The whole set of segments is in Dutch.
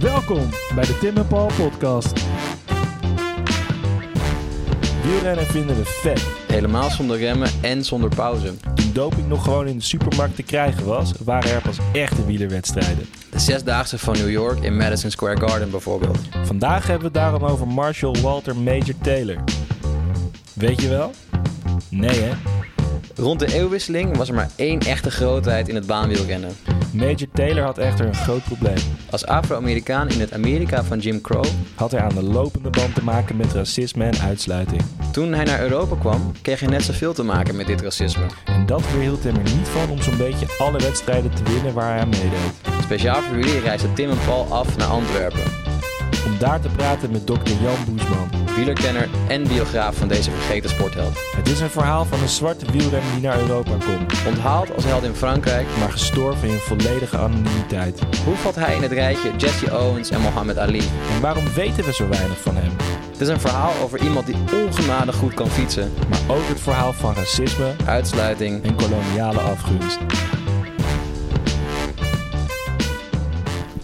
Welkom bij de Tim en Paul podcast. Wielrennen vinden we vet. Helemaal zonder remmen en zonder pauze. Toen doping nog gewoon in de supermarkt te krijgen was, waren er pas echte wielerwedstrijden. De zesdaagse van New York in Madison Square Garden bijvoorbeeld. Vandaag hebben we het daarom over Marshall Walter Major Taylor. Weet je wel? Nee hè? Rond de eeuwwisseling was er maar één echte grootheid in het baanwielrennen. Major Taylor had echter een groot probleem. Als Afro-Amerikaan in het Amerika van Jim Crow. Had hij aan de lopende band te maken met racisme en uitsluiting. Toen hij naar Europa kwam, kreeg hij net zoveel te maken met dit racisme. En dat weerhield hem er niet van om zo'n beetje alle wedstrijden te winnen waar hij aan meedeed. Speciaal voor jullie reisden Tim en Paul af naar Antwerpen. Om daar te praten met dokter Jan Boesman. Wielerkenner en biograaf van deze vergeten sportheld. Het is een verhaal van een zwarte wielrenner die naar Europa komt. Onthaald als held in Frankrijk, maar gestorven in volledige anonimiteit. Hoe valt hij in het rijtje Jesse Owens en Muhammad Ali? En waarom weten we zo weinig van hem? Het is een verhaal over iemand die ongenadig goed kan fietsen. Maar ook het verhaal van racisme, uitsluiting en koloniale afgunst.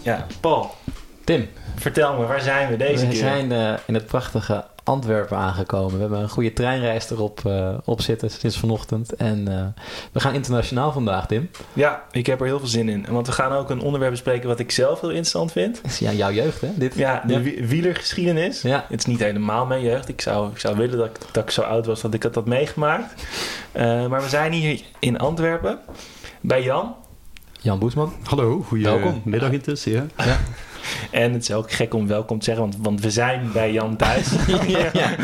Ja, Paul. Tim. Vertel me, waar zijn we deze we keer? We zijn uh, in het prachtige Antwerpen aangekomen. We hebben een goede treinreis erop uh, op zitten sinds vanochtend. En uh, we gaan internationaal vandaag, Tim. Ja, ik heb er heel veel zin in. Want we gaan ook een onderwerp bespreken wat ik zelf heel interessant vind. Ja, jouw jeugd, hè? Dit, ja, de ja. wielergeschiedenis. Ja. Het is niet helemaal mijn jeugd. Ik zou, ik zou willen dat ik, dat ik zo oud was dat ik dat had meegemaakt. Uh, maar we zijn hier in Antwerpen bij Jan. Jan Boesman. Hallo, goedemiddag intussen. Ja. ja. En het is ook gek om welkom te zeggen, want, want we zijn bij Jan thuis. ja, ja.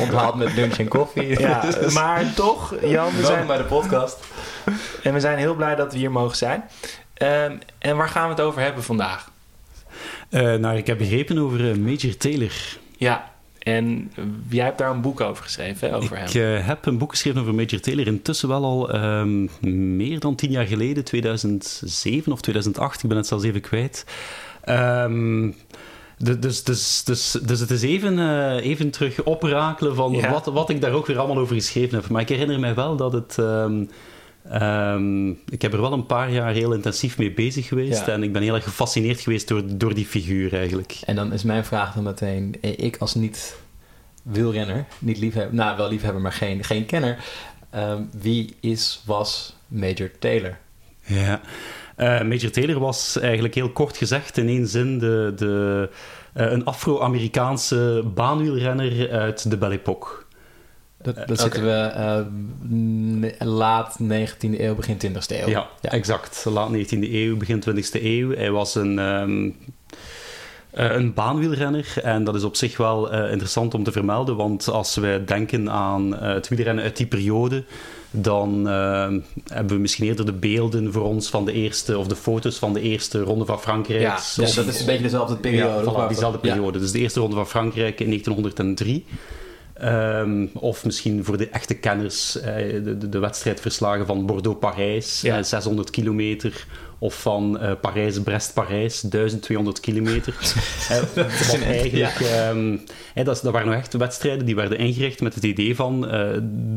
Onthaald met lunch en koffie. Ja, maar toch, Jan, we zijn bij de podcast. En we zijn heel blij dat we hier mogen zijn. Um, en waar gaan we het over hebben vandaag? Uh, nou, ik heb begrepen over uh, Major Taylor. Ja, en jij hebt daar een boek over geschreven, hè, over ik, hem. Ik uh, heb een boek geschreven over Major Taylor. Intussen wel al um, meer dan tien jaar geleden, 2007 of 2008. Ik ben het zelfs even kwijt. Um, dus, dus, dus, dus het is even, uh, even terug oprakelen van ja. wat, wat ik daar ook weer allemaal over geschreven heb. Maar ik herinner mij wel dat het... Um, um, ik heb er wel een paar jaar heel intensief mee bezig geweest. Ja. En ik ben heel erg gefascineerd geweest door, door die figuur eigenlijk. En dan is mijn vraag dan meteen... Ik als niet wielrenner, niet liefhebber... Nou, wel liefhebber, maar geen, geen kenner. wie is, was Major Taylor? Ja... Uh, Major Taylor was eigenlijk heel kort gezegd in één zin de, de, uh, een Afro-Amerikaanse baanwielrenner uit de Belle Époque. Dat, dat uh, zitten we laat 19e eeuw, begin 20e eeuw. Ja, ja, exact. Laat 19e eeuw, begin 20e eeuw. Hij was een, um, een baanwielrenner en dat is op zich wel interessant om te vermelden, want als wij denken aan het wielrennen uit die periode, dan uh, hebben we misschien eerder de beelden voor ons van de eerste, of de foto's van de eerste ronde van Frankrijk. Ja, dus dat is een beetje dezelfde periode. Ja, voilà, diezelfde periode. Ja. Dus de eerste ronde van Frankrijk in 1903. Um, of misschien voor de echte kenners uh, de, de, de wedstrijdverslagen van Bordeaux-Parijs, ja. uh, 600 kilometer. Of van uh, Parijs-Brest-Parijs, 1200 kilometer. dat, is eigenlijk, ja. um, hey, dat, dat, waren nog echt wedstrijden die werden ingericht met het idee van uh,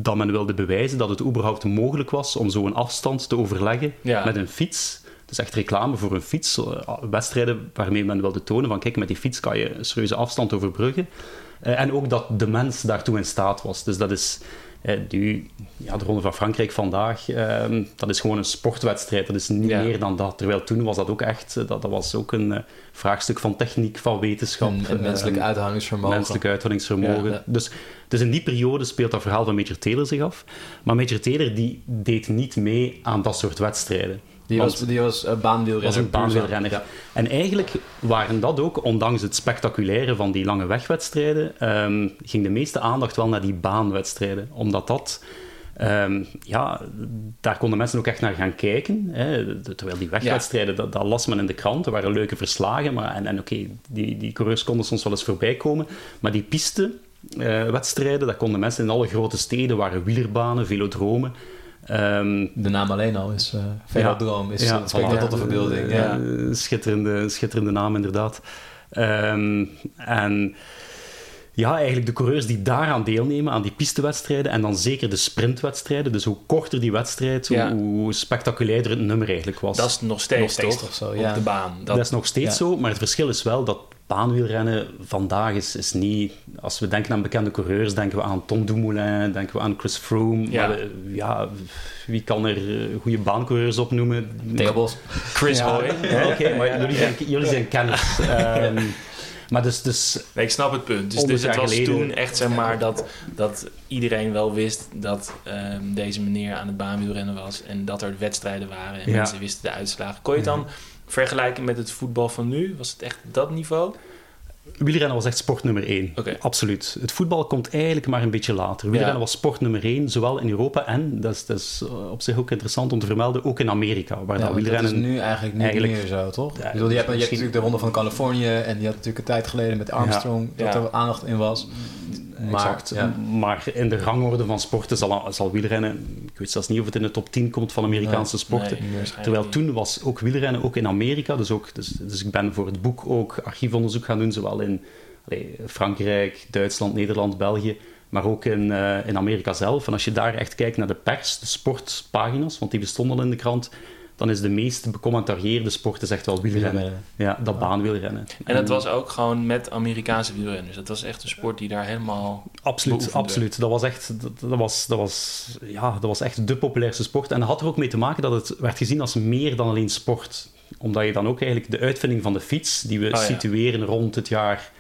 dat men wilde bewijzen dat het überhaupt mogelijk was om zo'n afstand te overleggen ja. met een fiets. Dus echt reclame voor een fiets. Wedstrijden waarmee men wilde tonen van kijk, met die fiets kan je een serieuze afstand overbruggen. Uh, en ook dat de mens daartoe in staat was. Dus dat is... Uh, die, ja, de Ronde van Frankrijk vandaag, uh, dat is gewoon een sportwedstrijd. Dat is niet ja. meer dan dat. Terwijl toen was dat ook echt, dat, dat was ook een uh, vraagstuk van techniek, van wetenschap. En, en menselijk uithoudingsvermogen. Menselijk uithoudingsvermogen. Ja, dus, dus in die periode speelt dat verhaal van Major Taylor zich af. Maar Major Taylor die deed niet mee aan dat soort wedstrijden. Die was, die was uh, baanwielrenner. Was een baanwielrenner. Ja. En eigenlijk waren dat ook, ondanks het spectaculaire van die lange wegwedstrijden, um, ging de meeste aandacht wel naar die baanwedstrijden. Omdat dat, um, ja, daar konden mensen ook echt naar gaan kijken. Hè. Terwijl die wegwedstrijden, ja. dat, dat, las men in de krant, er waren leuke verslagen. Maar, en en oké, okay, die, die coureurs konden soms wel eens voorbij komen. Maar die piste... Uh, wedstrijden, dat konden mensen in alle grote steden, waren wielerbanen, velodromen. Um, de naam alleen al is uh, Velodroom, ja, is ja, spreekt voilà, tot de verbeelding. Ja. Uh, schitterende, schitterende naam, inderdaad. Um, en ja, eigenlijk de coureurs die daaraan deelnemen, aan die pistewedstrijden, en dan zeker de sprintwedstrijden. Dus hoe korter die wedstrijd, hoe, Ja. hoe spectaculairder het nummer eigenlijk was. Dat is nog steeds, Nog steeds toch? zo, Op ja. de baan. Dat, is nog steeds ja. zo, maar het verschil is wel dat baanwielrennen vandaag is, is niet... Als we denken aan bekende coureurs, denken we aan Tom Dumoulin, denken we aan Chris Froome. Ja. Maar, eh, ja, wie kan er eh, goede baancoureurs opnoemen? Theo Bos. Chris Ja, Hoy. ja, Oké, maar jullie zijn, jullie zijn kenners. Ehm, maar dus, dus Nee, ik snap het punt. Dus, 100 dus het was geleden- toen echt zeg maar dat, dat iedereen wel wist dat ehm, deze meneer aan het baanwielrennen was. En dat er wedstrijden waren en Ja. mensen wisten de uitslagen. Kon je het dan vergelijken met het voetbal van nu? Was het echt dat niveau? wielrennen was echt sport nummer één. Oké. Absoluut. Het voetbal komt eigenlijk maar een beetje later. Wielrennen Ja. was sport nummer één, zowel in Europa en, dat is, dat is eh, op zich ook interessant om te vermelden, ook in Amerika. Waar Ja, dat want dat is wielrennen... nu eigenlijk niet eigenlijk- meer zo, toch? Ja, bedoel, je, hebt, je hebt natuurlijk de Ronde van Californië en die had natuurlijk een tijd geleden met Armstrong dat Ja. er aandacht in was. Maar, Exact. ja. Maar in de rangorde van sporten zal, zal wielrennen... Ik weet zelfs niet of het in de top 10 komt van Amerikaanse sporten. Nee, Terwijl toen was ook wielrennen, ook in Amerika, dus, ook, dus, dus ik ben voor het boek ook archiefonderzoek gaan doen, zowel in allee, Frankrijk, Duitsland, Nederland, België, maar ook in, eh, in Amerika zelf. En als je daar echt kijkt naar de pers, de sportpagina's, want die bestonden al in de krant, dan is de meest becommentarieerde sport is echt wel wielrennen. Wielrennen. Ja, dat baanwielrennen. En dat was ook gewoon met Amerikaanse wielrenners. Dat was echt een sport die daar helemaal... Absoluut, beoefende. absoluut. Dat was, echt, dat, dat was, dat, was, ja, dat was echt de populairste sport. En dat had er ook mee te maken dat het werd gezien als meer dan alleen sport. Omdat je dan ook eigenlijk de uitvinding van de fiets, die we ja. situeren rond het jaar...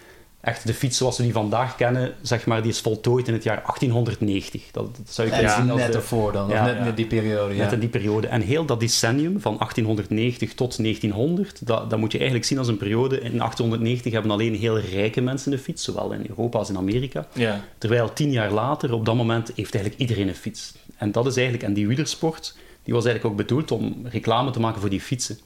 Echt de fiets zoals we die vandaag kennen, zeg maar, die is voltooid in het jaar 1890. Dat, dat zou je Ja, zien net ervoor dan, of net ja. net die periode. Ja. Net in die periode. En heel dat decennium van 1890 tot 1900, dat, dat moet je eigenlijk zien als een periode. In 1890 hebben alleen heel rijke mensen een fiets, zowel in Europa als in Amerika. Ja, Terwijl tien jaar later, op dat moment, heeft eigenlijk iedereen een fiets. En dat is eigenlijk, en die wielersport, die was eigenlijk ook bedoeld om reclame te maken voor die fietsen.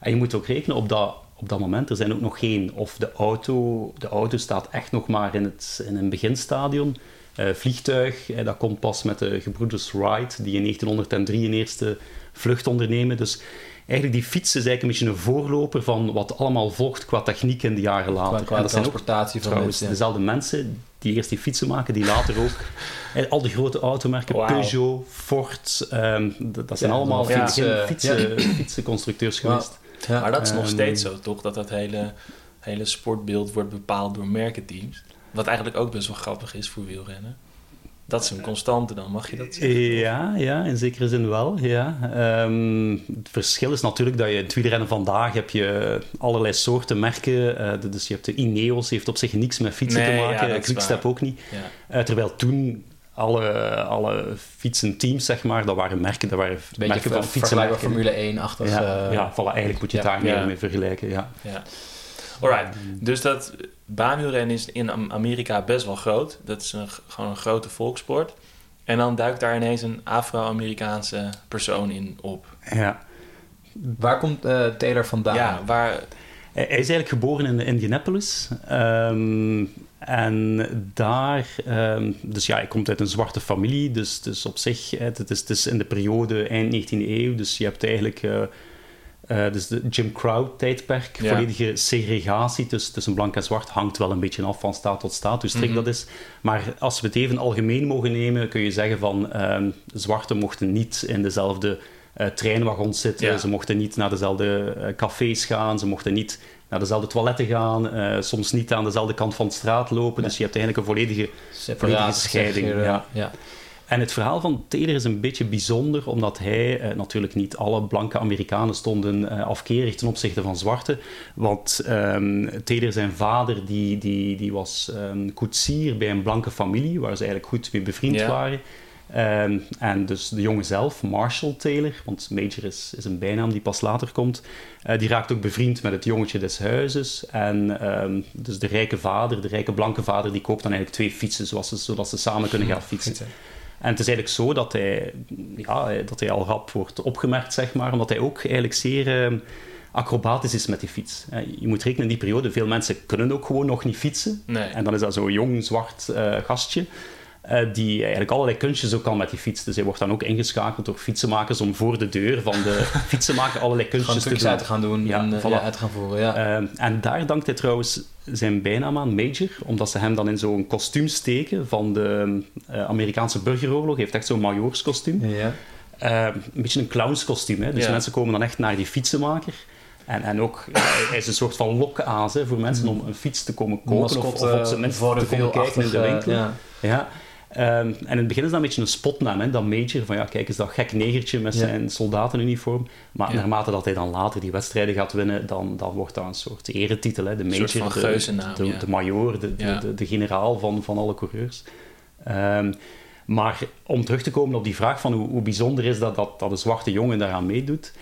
En je moet ook rekenen op dat, op dat moment, er zijn ook nog geen, of de auto, de auto staat echt nog maar in, het, in een beginstadion. Eh, vliegtuig, eh, dat komt pas met de gebroeders Wright, die in 1903 een eerste vlucht ondernemen. Dus eigenlijk die fiets is eigenlijk een beetje een voorloper van wat allemaal volgt qua techniek in de jaren later. Qua, En dat zijn ook transportatie van trouwens mensen. dezelfde mensen die eerst die fietsen maken, die later ook eh, al die grote automerken. Peugeot, Ford, ehm, dat zijn Ja, allemaal ja. fietsen, Fietsen, fietsen, fietsenconstructeurs geweest. Ja. maar dat is nog Ehm, steeds zo, toch? Dat dat hele, hele sportbeeld wordt bepaald door merkenteams. Wat eigenlijk ook best wel grappig is voor wielrennen. Dat is een constante dan, mag je dat zeggen? Ja, ja, in zekere zin wel. Ja. Ehm, het verschil is natuurlijk dat je in het wielrennen vandaag heb je allerlei soorten merken. eh, dus je hebt de Ineos, heeft op zich niks met fietsen Nee, te ja, maken. is Quickstep ook niet. Ja. Eh, terwijl toen alle, alle fietsenteams, zeg maar, dat waren merken, dat waren beetje merken van fietsenmerken. Formule 1-achtig. Ja, eh, ja, voilà, eigenlijk moet je het ja. daar meer Ja. mee vergelijken. Ja. Ja. Alright, dus dat baanwielrennen is in Am- Amerika best wel groot. Dat is een, gewoon een grote volkssport. En dan duikt daar ineens een Afro-Amerikaanse persoon in op. Ja. Waar komt eh, Taylor vandaan? Ja, waar... Hij hij is eigenlijk geboren in Indianapolis. Ehm, en daar... ehm, dus ja, hij komt uit een zwarte familie. Dus, dus op zich, het is, het is in de periode eind 19e eeuw. Dus je hebt eigenlijk... eh, dus de Jim Crow-tijdperk, Ja. volledige segregatie tussen, tussen blank en zwart, hangt wel een beetje af van staat tot staat, hoe strikt Mhm. dat is. Maar als we het even algemeen mogen nemen, kun je zeggen van ehm zwarten mochten niet in dezelfde eh, treinwagons zitten, Ja. ze mochten niet naar dezelfde eh, cafés gaan, ze mochten niet naar dezelfde toiletten gaan, eh, soms niet aan dezelfde kant van de straat lopen. Dus je hebt eigenlijk een volledige volledige scheiding, je, ja. ja. en het verhaal van Taylor is een beetje bijzonder, omdat hij, eh, natuurlijk niet alle blanke Amerikanen stonden eh, afkerig ten opzichte van zwarte. Want ehm Taylor, zijn vader, die, die, die was ehm, koetsier bij een blanke familie, waar ze eigenlijk goed mee bevriend Ja. waren. Ehm, en dus de jongen zelf, Marshall Taylor, want Major is, is een bijnaam die pas later komt, eh, die raakt ook bevriend met het jongetje des huizes. En ehm, dus de rijke vader, de rijke blanke vader, die koopt dan eigenlijk twee fietsen, zodat ze, zodat ze samen kunnen gaan fietsen. En het is eigenlijk zo dat hij, ja, dat hij al rap wordt opgemerkt, zeg maar, omdat hij ook eigenlijk zeer eh, acrobatisch is met die fiets. Eh, Je moet rekenen in die periode, veel mensen kunnen ook gewoon nog niet fietsen. Nee. En dan is dat zo'n jong, zwart eh, gastje. Eh, die eigenlijk allerlei kunstjes ook kan met die fiets. Dus hij wordt dan ook ingeschakeld door fietsenmakers om voor de deur van de fietsenmaker allerlei kunstjes te doen. uit te gaan doen Ja, en eh, voilà. ja, uit gaan voeren. Ja. Ehm, en daar dankt hij trouwens zijn bijnaam aan, Major, omdat ze hem dan in zo'n kostuum steken van de eh, Amerikaanse burgeroorlog. Hij heeft echt zo'n majoorskostuum. ja. Eh, een beetje een clownskostuum. Hè? Dus Ja. mensen komen dan echt naar die fietsenmaker. En, en ook, hij is een soort van lokaas hè, voor mensen om een fiets te komen kopen. Of, of op zijn minst te komen kijken in de winkel. Ja. Ehm, en in het begin is dat een beetje een spotnaam, hè, dat Major. Van ja, kijk eens dat gek negertje met Ja. zijn soldatenuniform. Maar Ja. naarmate dat hij dan later die wedstrijden gaat winnen, dan, dan wordt dat een soort eretitel. Hè, de Een Major, soort van de, de, ja. de major, de, de, Ja. de, de generaal van, van alle coureurs. Ehm, maar om terug te komen op die vraag van hoe, hoe bijzonder is dat, dat dat een zwarte jongen daaraan meedoet.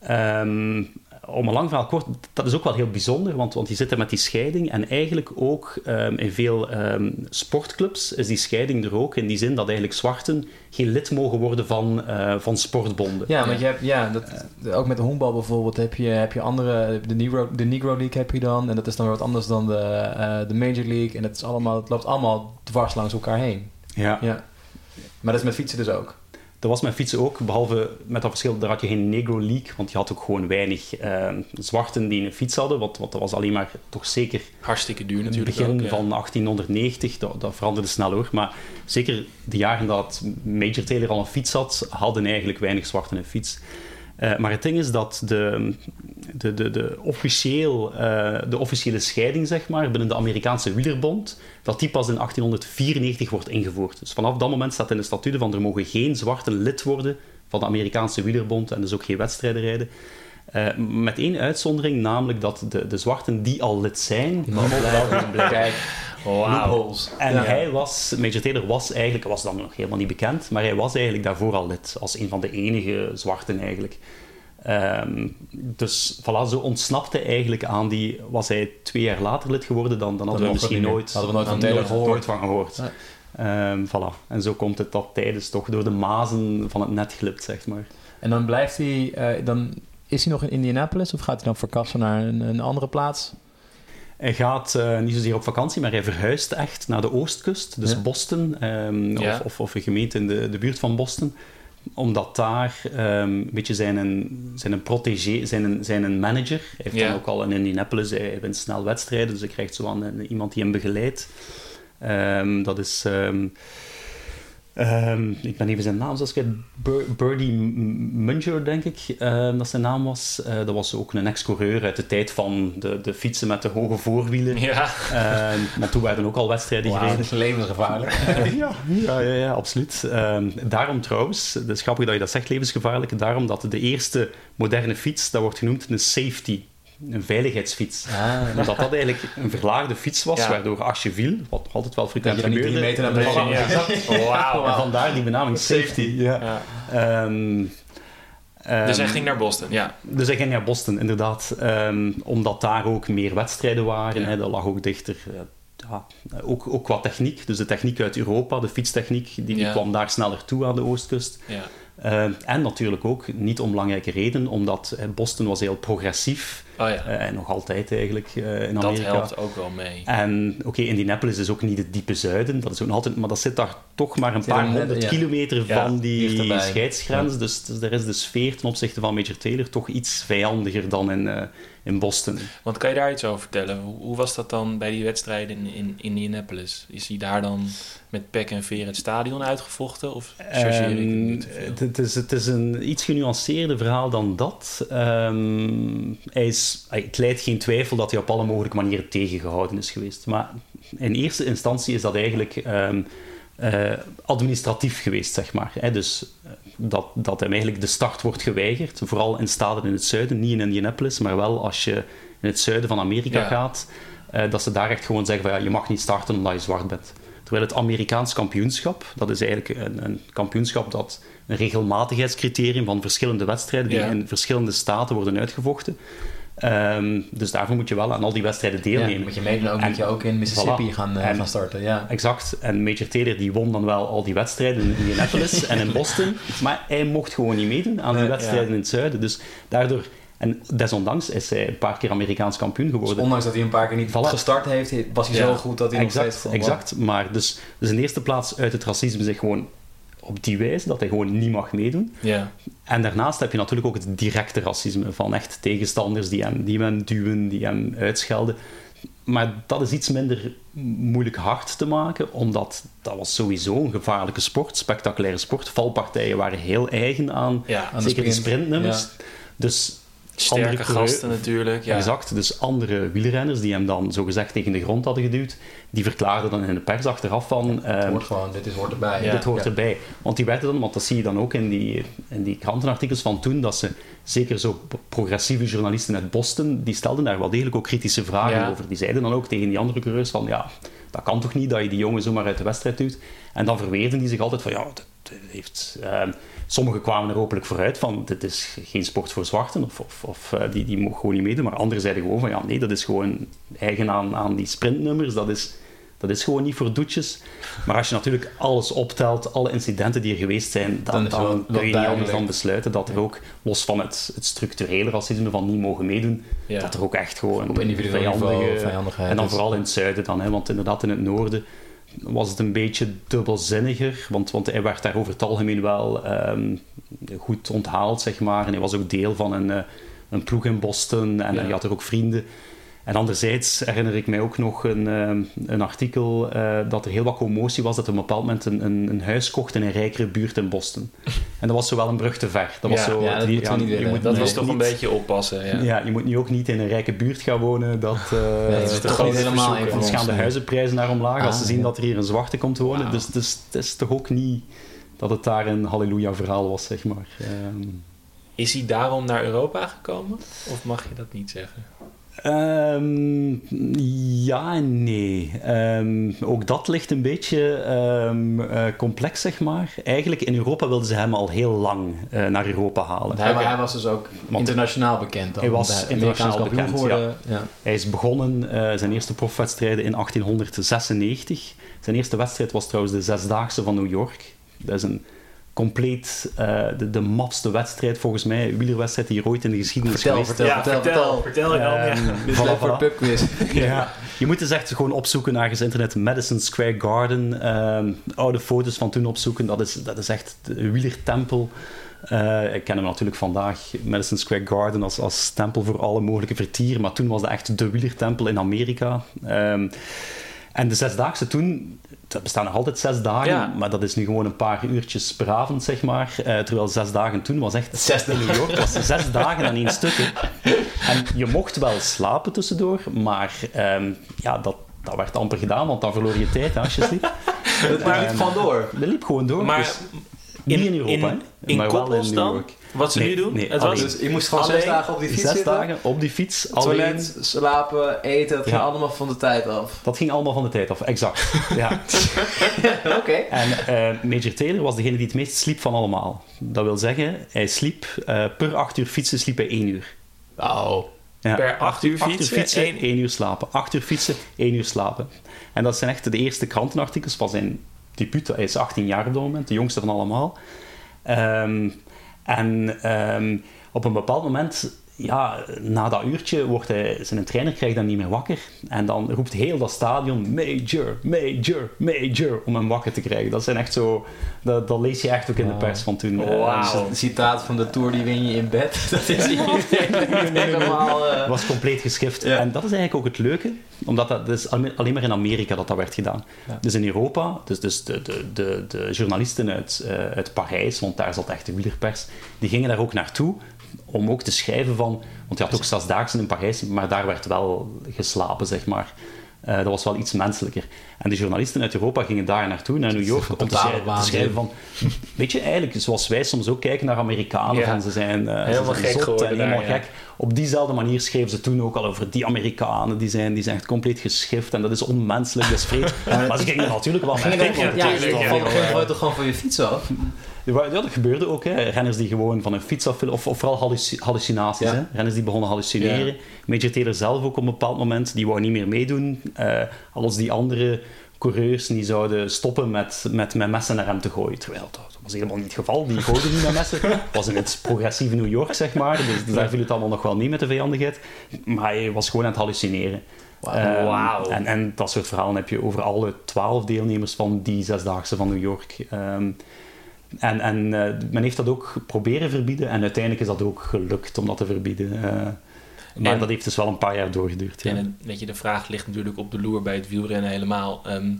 Ehm, om een lang verhaal kort, dat is ook wel heel bijzonder, want, want je zit er met die scheiding. En eigenlijk ook ehm, in veel ehm, sportclubs is die scheiding er ook. In die zin dat eigenlijk zwarten geen lid mogen worden van, eh, van sportbonden. Ja, want je hebt, ja, dat, ook met de honkbal bijvoorbeeld heb je, heb je andere, de Negro, de Negro League heb je dan, en dat is dan weer wat anders dan de, eh, de Major League, en het, is allemaal, het loopt allemaal dwars langs elkaar heen. Ja. Ja. Maar dat is met fietsen dus ook. Dat was met fietsen ook, behalve met dat verschil, daar had je geen Negro League, want je had ook gewoon weinig ehm, zwarten die een fiets hadden, want, want dat was alleen maar toch zeker Hartstikke duur in het natuurlijk begin ook, ja. van 1890, dat, dat veranderde snel hoor, maar zeker de jaren dat Major Taylor al een fiets had, hadden eigenlijk weinig zwarten een fiets. Eh, maar het ding is dat de, de, de, de, officieel, eh, de officiële scheiding zeg maar, binnen de Amerikaanse wielerbond, dat die pas in 1894 wordt ingevoerd. Dus vanaf dat moment staat in de statuten van er mogen geen zwarten lid worden van de Amerikaanse wielerbond en dus ook geen wedstrijden rijden. Eh, met één uitzondering, namelijk dat de, de zwarten die al lid zijn, mogen wel. Kijk, Wauw. loopholes. En Ja. hij was, Major Taylor was eigenlijk, was dan nog helemaal niet bekend, maar hij was eigenlijk daarvoor al lid, als een van de enige zwarten eigenlijk. Ehm, dus voilà, zo ontsnapte eigenlijk aan die, was hij twee jaar later lid geworden, dan, dan hadden we misschien nooit, Hadden we nooit van Taylor gehoord. van gehoord. Ja. Ehm, voilà. En zo komt het dat tijdens toch door de mazen van het net glipt, zeg maar. En dan blijft hij, eh, dan is hij nog in Indianapolis of gaat hij dan verkassen naar een, een andere plaats? Hij gaat eh, niet zozeer op vakantie, maar hij verhuist echt naar de oostkust, dus Ja. Boston, ehm, Ja. of, of, of een gemeente in de, de buurt van Boston. Omdat daar ehm, een beetje zijn, een, zijn een protégé, zijn een, zijn een manager. Hij heeft Ja. dan ook al in Indianapolis, hij, wint snel wedstrijden, dus hij krijgt zo aan een- iemand die hem begeleidt. Ehm, dat is... ehm, ik ben even zijn naam, zoals ik Birdie Munger, denk ik, ehm, dat zijn naam was. Eh, dat was ook een ex-coureur uit de tijd van de, de fietsen met de hoge voorwielen. Ja, Ehm, want toen werden ook al wedstrijden dat gereden. is levensgevaarlijk. ja, ja, ja, ja, absoluut. Daarom trouwens, het is grappig dat je dat zegt, levensgevaarlijk, daarom dat de eerste moderne fiets, dat wordt genoemd een safety, een veiligheidsfiets. Ah, Omdat dat eigenlijk een verlaagde fiets was, Ja. waardoor als je viel, wat altijd wel dat frequent je dan niet drie gebeurde, meter naar beneden ging. wauw. En vandaar die benaming safety. Ja. Ja. Ehm, Dus hij ehm, ging naar Boston, ja. dus hij ging naar Boston, inderdaad. Ehm, omdat daar ook meer wedstrijden waren. Ja. Hè, dat lag ook dichter. eh, ja, ook, ook qua techniek. Dus de techniek uit Europa, de fietstechniek, die, die Ja. kwam daar sneller toe aan de oostkust. ja. Ehm, en natuurlijk ook, niet onbelangrijke reden, omdat Boston was heel progressief. Oh ja, eh, en nog altijd eigenlijk eh, in dat Amerika. helpt ook wel mee. En oké, Indianapolis is ook niet het diepe zuiden, dat is ook nog altijd, maar dat zit daar toch maar een paar er honderd ja. kilometer Ja, van die scheidsgrens. Dus, dus daar is de sfeer ten opzichte van Major Taylor toch iets vijandiger dan in, eh, in Boston. Want kan je daar iets over vertellen? Hoe, hoe was dat dan bij die wedstrijden in, in Indianapolis? Is hij daar dan met pek en veer het stadion uitgevochten? Of het? Ehm, het, is, het is een iets genuanceerder verhaal dan dat. Ehm, hij is, het leidt geen twijfel dat hij op alle mogelijke manieren tegengehouden is geweest. Maar in eerste instantie is dat eigenlijk ehm, eh, administratief geweest, zeg maar. Hè? Dus eh, dat, dat hem eigenlijk de start wordt geweigerd. Vooral in staten in het zuiden, niet in Indianapolis, maar wel als je in het zuiden van Amerika Ja. gaat. eh, dat ze daar echt gewoon zeggen van ja, je mag niet starten omdat je zwart bent. Terwijl het Amerikaans kampioenschap, dat is eigenlijk een, een kampioenschap dat een regelmatigheidscriterium van verschillende wedstrijden die Ja. in verschillende staten worden uitgevochten. Ehm, dus daarvoor moet je wel aan al die wedstrijden Ja, deelnemen. moet je meedoen ook, En- moet je ook in Mississippi voilà. gaan, eh, En- gaan starten. Ja. Exact. En Major Taylor die won dan wel al die wedstrijden in Indianapolis en in Boston. Maar hij mocht gewoon niet meedoen aan die wedstrijden ja. in het zuiden. Dus daardoor... En desondanks is hij een paar keer Amerikaans kampioen Dus geworden. ondanks dat hij een paar keer niet Voilà. gestart heeft, was hij Ja. zo goed dat hij nog exact, steeds... gewoon- exact. Maar dus, dus in de eerste plaats uit het racisme zich gewoon op die wijze dat hij gewoon niet mag meedoen. Ja. En daarnaast heb je natuurlijk ook het directe racisme van echt tegenstanders die hem, die hem duwen, die hem uitschelden. Maar dat is iets minder moeilijk hard te maken, omdat dat was sowieso een gevaarlijke sport, spectaculaire sport. Valpartijen waren heel eigen aan, Ja. Aan de zeker die sprint, sprintnummers. Dus Sterke andere gasten natuurlijk. Ja. Exact. Dus andere wielrenners die hem dan zogezegd tegen de grond hadden geduwd, die verklaarden dan in de pers achteraf van... Het ehm, hoort gewoon, dit is, hoort erbij. Ja. dit hoort Ja. erbij. Want die werden dan, want dat zie je dan ook in die, in die krantenartikels van toen, dat ze zeker zo progressieve journalisten uit Boston, die stelden daar wel degelijk ook kritische vragen Ja. over. Die zeiden dan ook tegen die andere coureurs van, ja, dat kan toch niet dat je die jongen zomaar uit de wedstrijd duwt. En dan verweerden die zich altijd van, ja, dat heeft... ehm, sommigen kwamen er openlijk vooruit van, dit is geen sport voor zwarten, of, of, of eh, die, die mogen gewoon niet meedoen. Maar anderen zeiden gewoon van, ja, nee, dat is gewoon eigen aan, aan die sprintnummers, dat is... Dat is gewoon niet voor doetjes. Maar als je natuurlijk alles optelt, alle incidenten die er geweest zijn, dan, Dan wel- kun je niet anders dan besluiten dat er ook, los van het, het structurele racisme van niet mogen meedoen, Ja. dat er ook echt gewoon Op individueel vijandige- En dan is. vooral in het zuiden dan, hè, want inderdaad in het noorden was het een beetje dubbelzinniger, want, want hij werd daar over het algemeen wel ehm, goed onthaald, zeg maar. En hij was ook deel van een, eh, een ploeg in Boston en Ja. hij had er ook vrienden. En anderzijds herinner ik mij ook nog een, ehm, een artikel eh, dat er heel wat commotie was dat er op een bepaald moment een, een, een huis kocht in een rijkere buurt in Boston. En dat was zo wel een brug te ver. Dat was zo, ja, dat die- niet je willen. moet Dat was toch een beetje oppassen. Ja. ja, je moet nu ook niet in een rijke buurt gaan wonen. Dat, eh dat is toch niet helemaal Anders ons, gaan de huizenprijzen naar omlaag als ze Ah, zien ja. dat er hier een zwarte komt wonen. Dus, dus het is toch ook niet dat het daar een halleluja-verhaal was, zeg maar. Ehm, Is hij daarom naar Europa gekomen? Of mag je dat niet zeggen? Ehm, ja en nee. Ehm, ook dat ligt een beetje ehm, eh, complex, zeg maar. Eigenlijk in Europa wilden ze hem al heel lang eh, naar Europa halen. Hij, was dus ook internationaal bekend. Dan. Hij was internationaal bekend, geworden. Ja. Hij is begonnen eh, zijn eerste profwedstrijden in 1896. Zijn eerste wedstrijd was trouwens de Zesdaagse van New York. Dat is een compleet eh, de, de mapste wedstrijd volgens mij, wielerwedstrijd die er ooit in de geschiedenis Vertel, geweest vertel, vertel, vertel. Vertel ja. Is voilà, leuk voor pubquiz. Ja. Je moet dus echt gewoon opzoeken naar internet. Madison Square Garden. ehm, oude foto's van toen opzoeken. Dat is, dat is echt de wielertempel. Eh, ik ken hem natuurlijk vandaag, Madison Square Garden, als, als tempel voor alle mogelijke vertier. Maar toen was dat echt de wielertempel in Amerika. Ehm, en de zesdaagse toen, dat bestaan nog altijd zes dagen, Ja. maar dat is nu gewoon een paar uurtjes per avond, zeg maar. Eh, terwijl zes dagen toen was echt... Zes in New York was zes dagen aan één stuk. hè. En je mocht wel slapen tussendoor, maar ehm, ja, dat, dat werd amper gedaan, want dan verloor je tijd hè, als je sliep. Het maar niet vandoor. Dat liep gewoon door. Maar dus niet in Europa, in, in maar wel in koppels New dan? York. Wat ze Nee, nu doen? nee, het was. Dus je moest gewoon Alleen zes dagen op die fiets Zes zitten. dagen op die fiets, alleen. Toilet, slapen, eten, het Ja. ging allemaal van de tijd af. Dat ging allemaal van de tijd af, exact. Ja. Oké. En eh, Major Taylor was degene die het meest sliep van allemaal. Dat wil zeggen, hij sliep eh, per acht uur fietsen, sliep hij één uur. Oh. Ja. Per acht uur Acht fietsen, fietsen, één- één uur slapen. Acht uur fietsen, één uur slapen. En dat zijn echt de eerste krantenartikels van zijn Hij is 18 jaar op dat moment, de jongste van allemaal. Ehm, en ehm, op een bepaald moment, ja, na dat uurtje, wordt hij, zijn trainer krijgt hem niet meer wakker. En dan roept heel dat stadion, major, major, major, om hem wakker te krijgen. Dat zijn echt zo, dat, dat lees je echt ook in de Wauw. pers van toen. Eh, Een citaat van de Tour, die win je in bed. Dat is helemaal... eh, Het was compleet geschift. Ja. En dat is eigenlijk ook het leuke, omdat dat, dat is alleen alleen maar in Amerika dat dat werd gedaan. Ja. Dus in Europa, dus, dus de, de, de, de journalisten uit, eh, uit Parijs, want daar zat echt de wielerpers, die gingen daar ook naartoe om ook te schrijven van... Want je had ook zesdaagse in Parijs, maar daar werd wel geslapen, zeg maar. Eh, dat was wel iets menselijker. En de journalisten uit Europa gingen daar naartoe, naar New York, om te schrijven, te schrijven van... Weet je, eigenlijk, zoals wij soms ook kijken naar Amerikanen, Ja. van ze zijn, eh, Helemaal ze zijn gek zot geworden en helemaal daar, ja. gek. Op diezelfde manier schreven ze toen ook al over die Amerikanen, die zijn, die zijn echt compleet geschift en dat is onmenselijk, dat is vreed. maar ze gingen er natuurlijk wel naar je kijken. ja, je toch gewoon van je fiets af? Ja, dat gebeurde ook. Hè. Renners die gewoon van een fiets af willen, of, of vooral halluci- hallucinaties. Ja. Hè. Renners die begonnen hallucineren. Major Taylor zelf ook op een bepaald moment, die wou niet meer meedoen. Eh als die andere coureurs die zouden stoppen met, met, met messen naar hem te gooien. Terwijl dat, was helemaal niet het geval. Die gooiden niet met messen. Het was in het progressieve New York, zeg maar. Dus, dus daar viel het allemaal nog wel mee met de vijandigheid. Maar hij was gewoon aan het hallucineren. Ehm, Wauw. en, en dat soort verhalen heb je over alle twaalf deelnemers van die zesdaagse van New York. Ehm, en en eh, men heeft dat ook proberen verbieden en uiteindelijk is dat ook gelukt om dat te verbieden. Eh, maar En- dat heeft dus wel een paar jaar doorgeduurd. Ja. En weet je, de vraag ligt natuurlijk op de loer bij het wielrennen helemaal. Ehm,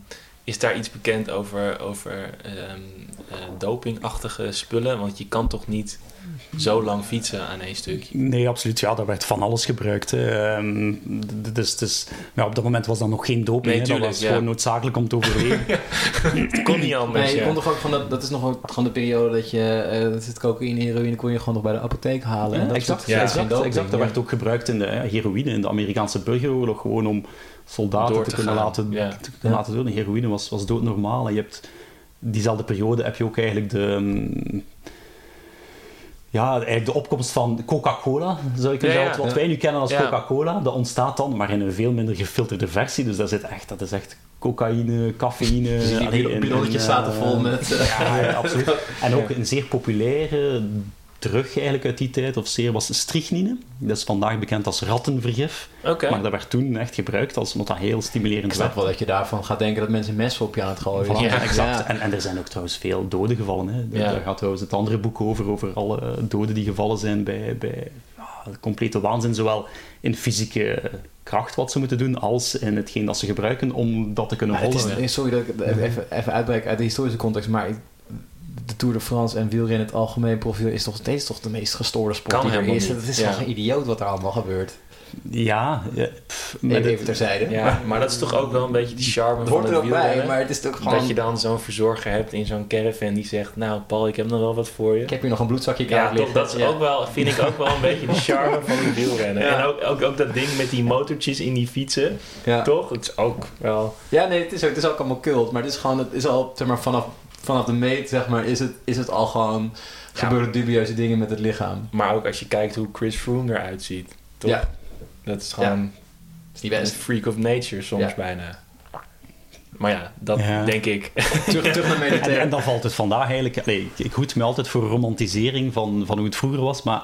is daar iets bekend over, over ehm, eh, dopingachtige spullen? Want je kan toch niet zo lang fietsen aan één stuk? Nee, absoluut. Ja, daar werd van alles gebruikt. hè. Ehm, d- dus, dus, ja, op dat moment was dat nog geen doping. Nee, dat was ja. gewoon noodzakelijk om te overleven. Het kon niet anders. Nee, je ja. kon toch ook van dat, dat is nog ook gewoon de periode dat je, eh dat zit cocaïne, heroïne, kon je gewoon nog bij de apotheek halen. En dat exact, soort- ja, exact, doping, exact. Dat ja. werd ook gebruikt in de ja, heroïne in de Amerikaanse burgeroorlog. Gewoon om soldaten Door te, te kunnen laten, ja. te kunnen Ja. laten doen. Heroïne was, was doodnormaal. En je hebt, diezelfde periode heb je ook eigenlijk de... ja, eigenlijk de opkomst van Coca-Cola, zou ik Ja, zeggen. ja. Wat- Wat Ja. wij nu kennen als. Coca-Cola, dat ontstaat dan, maar in een veel minder gefilterde versie. Dus dat, zit echt, dat is echt cocaïne, cafeïne... Dus die in, zaten eh, vol met... ja, ja, absoluut. En ook een zeer populaire drug eigenlijk uit die tijd, of zeer, was strychnine. Dat is vandaag bekend als rattenvergif. Maar dat werd toen echt gebruikt als, omdat dat heel stimulerend Ik snap wel dat je daarvan gaat denken dat mensen messen op je aan het gooien. Ja, exact. Ja. En, en er zijn ook trouwens veel doden gevallen. Hè. Ja. Daar gaat trouwens het andere boek over, over alle doden die gevallen zijn bij, bij ja, complete waanzin. Zowel in fysieke kracht wat ze moeten doen, als in hetgeen dat ze gebruiken om dat te kunnen volgen. is, sorry dat ik even, even uitbreek uit de historische context, maar ik- de Tour de France en wielrennen in het algemeen profiel is toch steeds toch de meest gestoorde sport Kan die er helemaal is. niet. Het is Ja. toch een idioot wat er allemaal gebeurt. Ja, ja, pff, met Even, terzijde. Ja, maar dat is toch ook wel een beetje de charme het van hoort het er ook bij, wielrennen? maar het is toch gewoon... Dat je dan zo'n verzorger hebt in zo'n caravan die zegt... Nou, Paul, ik heb nog wel wat voor je. Ik heb hier nog een bloedzakje Ja, toch, liggen. dat is Ja. ook wel, vind ik ook wel een beetje de charme van het wielrennen. Ja. En ook, ook, ook dat ding met die motortjes in die fietsen, Ja. toch? Het is ook wel... Ja, nee, het is, ook, het is ook allemaal cult, maar het is gewoon, het is al, zeg maar, vanaf, vanaf de meet, zeg maar, is het, is het al gewoon, Ja. gebeuren dubieuze dingen met het lichaam. Maar ook als je kijkt hoe Chris Froome eruit ziet, toch? Ja, Dat is gewoon is niet een best. freak of nature soms Ja. bijna. Maar ja, dat Ja. denk ik. terug, terug naar En, mediteren. en dan valt het vandaag eigenlijk... allee, ik- ik hoed me altijd voor romantisering van, van hoe het vroeger was, maar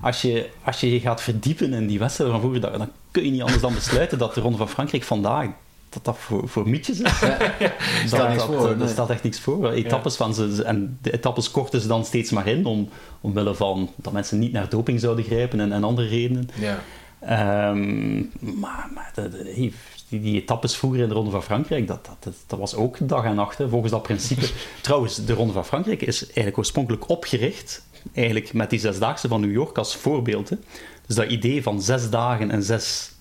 als je, als je je gaat verdiepen in die wedstrijden van vroeger, dan, dan kun je niet anders dan besluiten dat de Ronde van Frankrijk vandaag dat dat voor, voor mietjes is. Ja. staat niks dat, voor, dat- nee. Staat echt niks voor. Etappes van ze, en de etappes korten ze dan steeds maar in, om, omwille van dat mensen niet naar doping zouden grijpen en, en andere redenen. Ja. Ehm, maar maar de, de- die, die, die etappes vroeger in de Ronde van Frankrijk, dat, dat, dat, dat was ook dag en nacht, hè, volgens dat principe. Trouwens, de Ronde van Frankrijk is eigenlijk oorspronkelijk opgericht, eigenlijk met die zesdaagse van New York als voorbeeld. Hè. Dus dat idee van zes dagen en zes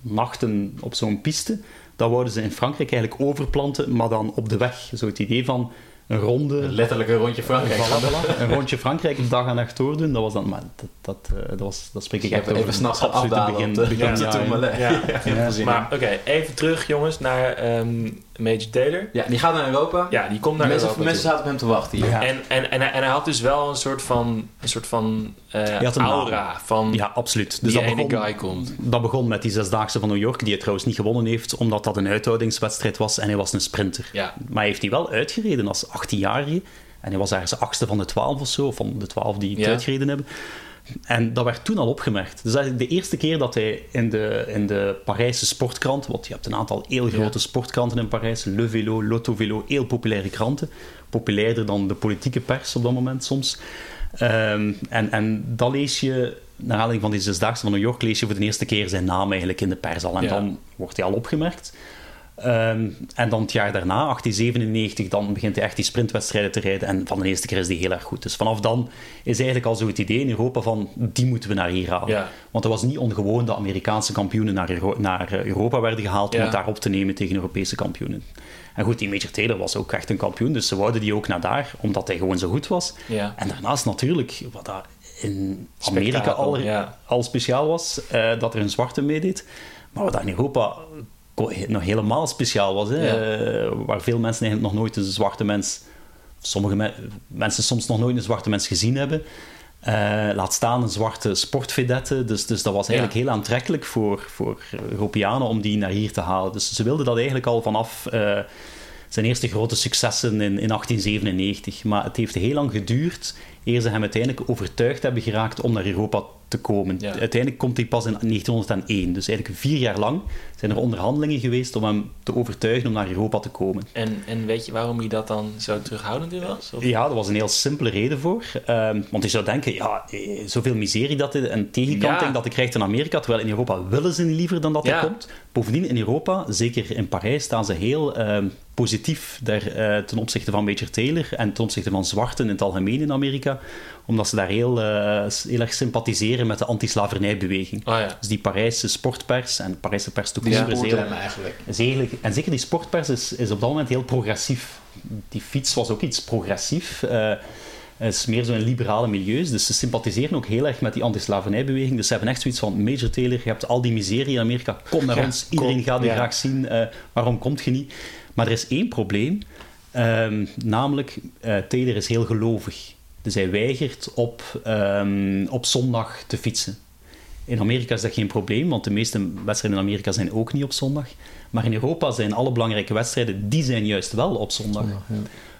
nachten op zo'n piste, dat wouden ze in Frankrijk eigenlijk overplanten, maar dan op de weg. Zo het idee van een ronde... Letterlijk een rondje Frankrijk. Voilà, voilà. Een rondje Frankrijk dag en nacht doordoen, dat was dan... Maar dat, dat, eh, dat, was, dat spreek ik Je echt over even s'nachts afdalen de, begin. Tourmalet. Ja. Ja, Maar oké, even terug jongens naar ehm Major Taylor. Ja, die gaat naar Europa. Ja, die komt naar mensen Europa mensen toe. zaten op hem te wachten hier. Ja. En, en, en, hij- en hij had dus wel een soort van, een soort van eh, had een naam. aura van Ja, absoluut. Dus die dat ene begon, guy komt. dat begon met die zesdaagse van New York, die hij trouwens niet gewonnen heeft, omdat dat een uithoudingswedstrijd was en hij was een sprinter. Ja, Maar hij heeft die wel uitgereden als 18-jarige. En hij was ergens de achtste van de twaalf of zo, van de twaalf die het Ja. uitgereden hebben. En dat werd toen al opgemerkt. Dus eigenlijk de eerste keer dat hij in de, in de Parijse sportkrant, want je hebt een aantal heel grote sportkranten in Parijs, Le Vélo, Lotto Vélo, heel populaire kranten. Populairder dan de politieke pers op dat moment soms. Ehm, en, en dan lees je, naar aanleiding van die zesdaagse van New York, lees je voor de eerste keer zijn naam eigenlijk in de pers al. En Ja. dan wordt hij al opgemerkt. Ehm, en dan het jaar daarna, 1897, dan begint hij echt die sprintwedstrijden te rijden. En van de eerste keer is die heel erg goed. Dus vanaf dan is eigenlijk al zo het idee in Europa van, die moeten we naar hier halen. Ja. Want het was niet ongewoon dat Amerikaanse kampioenen naar, Euro- naar eh, Europa werden gehaald om het daar op te nemen tegen Europese kampioenen. En goed, die Major Taylor was ook echt een kampioen, dus ze wouden die ook naar daar, omdat hij gewoon zo goed was. ja. En daarnaast natuurlijk, wat daar in Amerika al, speciaal was, eh, dat er een zwarte meedeed. Maar wat daar in Europa nog helemaal speciaal was, hè, Ja. eh, waar veel mensen eigenlijk nog nooit een zwarte mens, sommige me- mensen soms nog nooit een zwarte mens gezien hebben. Eh, laat staan een zwarte sportvedette. Dus, dus dat was eigenlijk heel aantrekkelijk voor, voor Europeanen om die naar hier te halen. Dus ze wilden dat eigenlijk al vanaf eh, zijn eerste grote successen in, in 1897. Maar het heeft heel lang geduurd eer ze hem uiteindelijk overtuigd hebben geraakt om naar Europa te komen. Ja. Uiteindelijk komt hij pas in 1901. Dus eigenlijk vier jaar lang zijn er onderhandelingen geweest om hem te overtuigen om naar Europa te komen. En, en weet je waarom hij dat dan zo terughoudend was? Of? Ja, daar was een heel simpele reden voor. Ehm, want je zou denken, ja, eh, zoveel miserie dat dit een tegenkanting Ja. dat je krijgt in Amerika, terwijl in Europa willen ze niet liever dan dat Ja. er komt. Bovendien, in Europa, zeker in Parijs, staan ze heel ehm, positief daar, eh, ten opzichte van Major Taylor en ten opzichte van zwarten in het algemeen in Amerika, omdat ze daar heel, eh, heel erg sympathiseren met de anti-slavernijbeweging. Oh ja. Dus die Parijse sportpers en de Parijse pers Die toekomst is heel... Is eigenlijk, en zeker die sportpers is, is op dat moment heel progressief. Die fiets was ook iets progressief. eh het is meer zo'n liberale milieus. Dus ze sympathiseren ook heel erg met die anti-slavernijbeweging. Dus ze hebben echt zoiets van: Major Taylor, je hebt al die miserie in Amerika. Kom naar Ja, ons. Iedereen kom, gaat ja. graag zien. eh, waarom komt je niet? Maar er is één probleem. ehm, namelijk, eh, Taylor is heel gelovig. Dus hij weigert op, ehm, op zondag te fietsen. In Amerika is dat geen probleem, want de meeste wedstrijden in Amerika zijn ook niet op zondag. Maar in Europa zijn alle belangrijke wedstrijden, die zijn juist wel op zondag.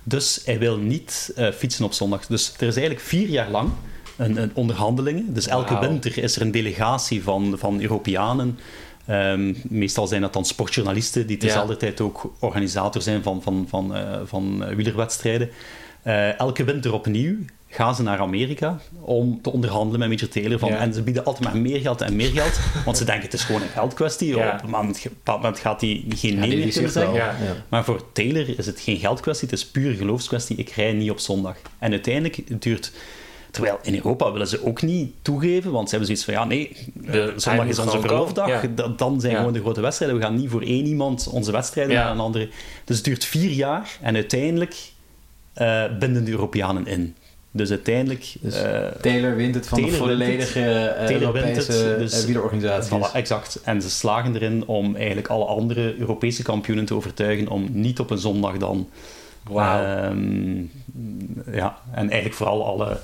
Dus hij wil niet eh, fietsen op zondag. Dus er is eigenlijk vier jaar lang een, een onderhandelingen. Dus elke winter is er een delegatie van, van Europeanen. Ehm, meestal zijn dat dan sportjournalisten die tezelfde tijd ook organisator zijn van, van, van, eh, van eh, wielerwedstrijden. Eh, elke winter opnieuw gaan ze naar Amerika om te onderhandelen met Major Taylor. Van, Ja. En ze bieden altijd maar meer geld en meer geld, want ze denken het is gewoon een geldkwestie. Ja. Op een bepaald moment gaat hij geen nee die, meer kunnen zeggen. Ja. Ja. Maar voor Taylor is het geen geldkwestie, het is puur geloofskwestie. Ik rij niet op zondag. En uiteindelijk duurt... Terwijl in Europa willen ze ook niet toegeven, want ze hebben zoiets van, ja nee, De- zondag is onze verloofdag, ja. Da- dan zijn Ja. gewoon de grote wedstrijden. We gaan niet voor één iemand onze wedstrijden Ja. naar een andere. Dus het duurt vier jaar en uiteindelijk eh, binden de Europeanen in. Dus uiteindelijk... Dus eh, Taylor wint het van Taylor de wint het. volledige eh, Taylor wint Europese het, dus- eh, wielerorganisaties. Voilà, exact. En ze slagen erin om eigenlijk alle andere Europese kampioenen te overtuigen om niet op een zondag dan... Wauw. Ehm, ja, en eigenlijk vooral alle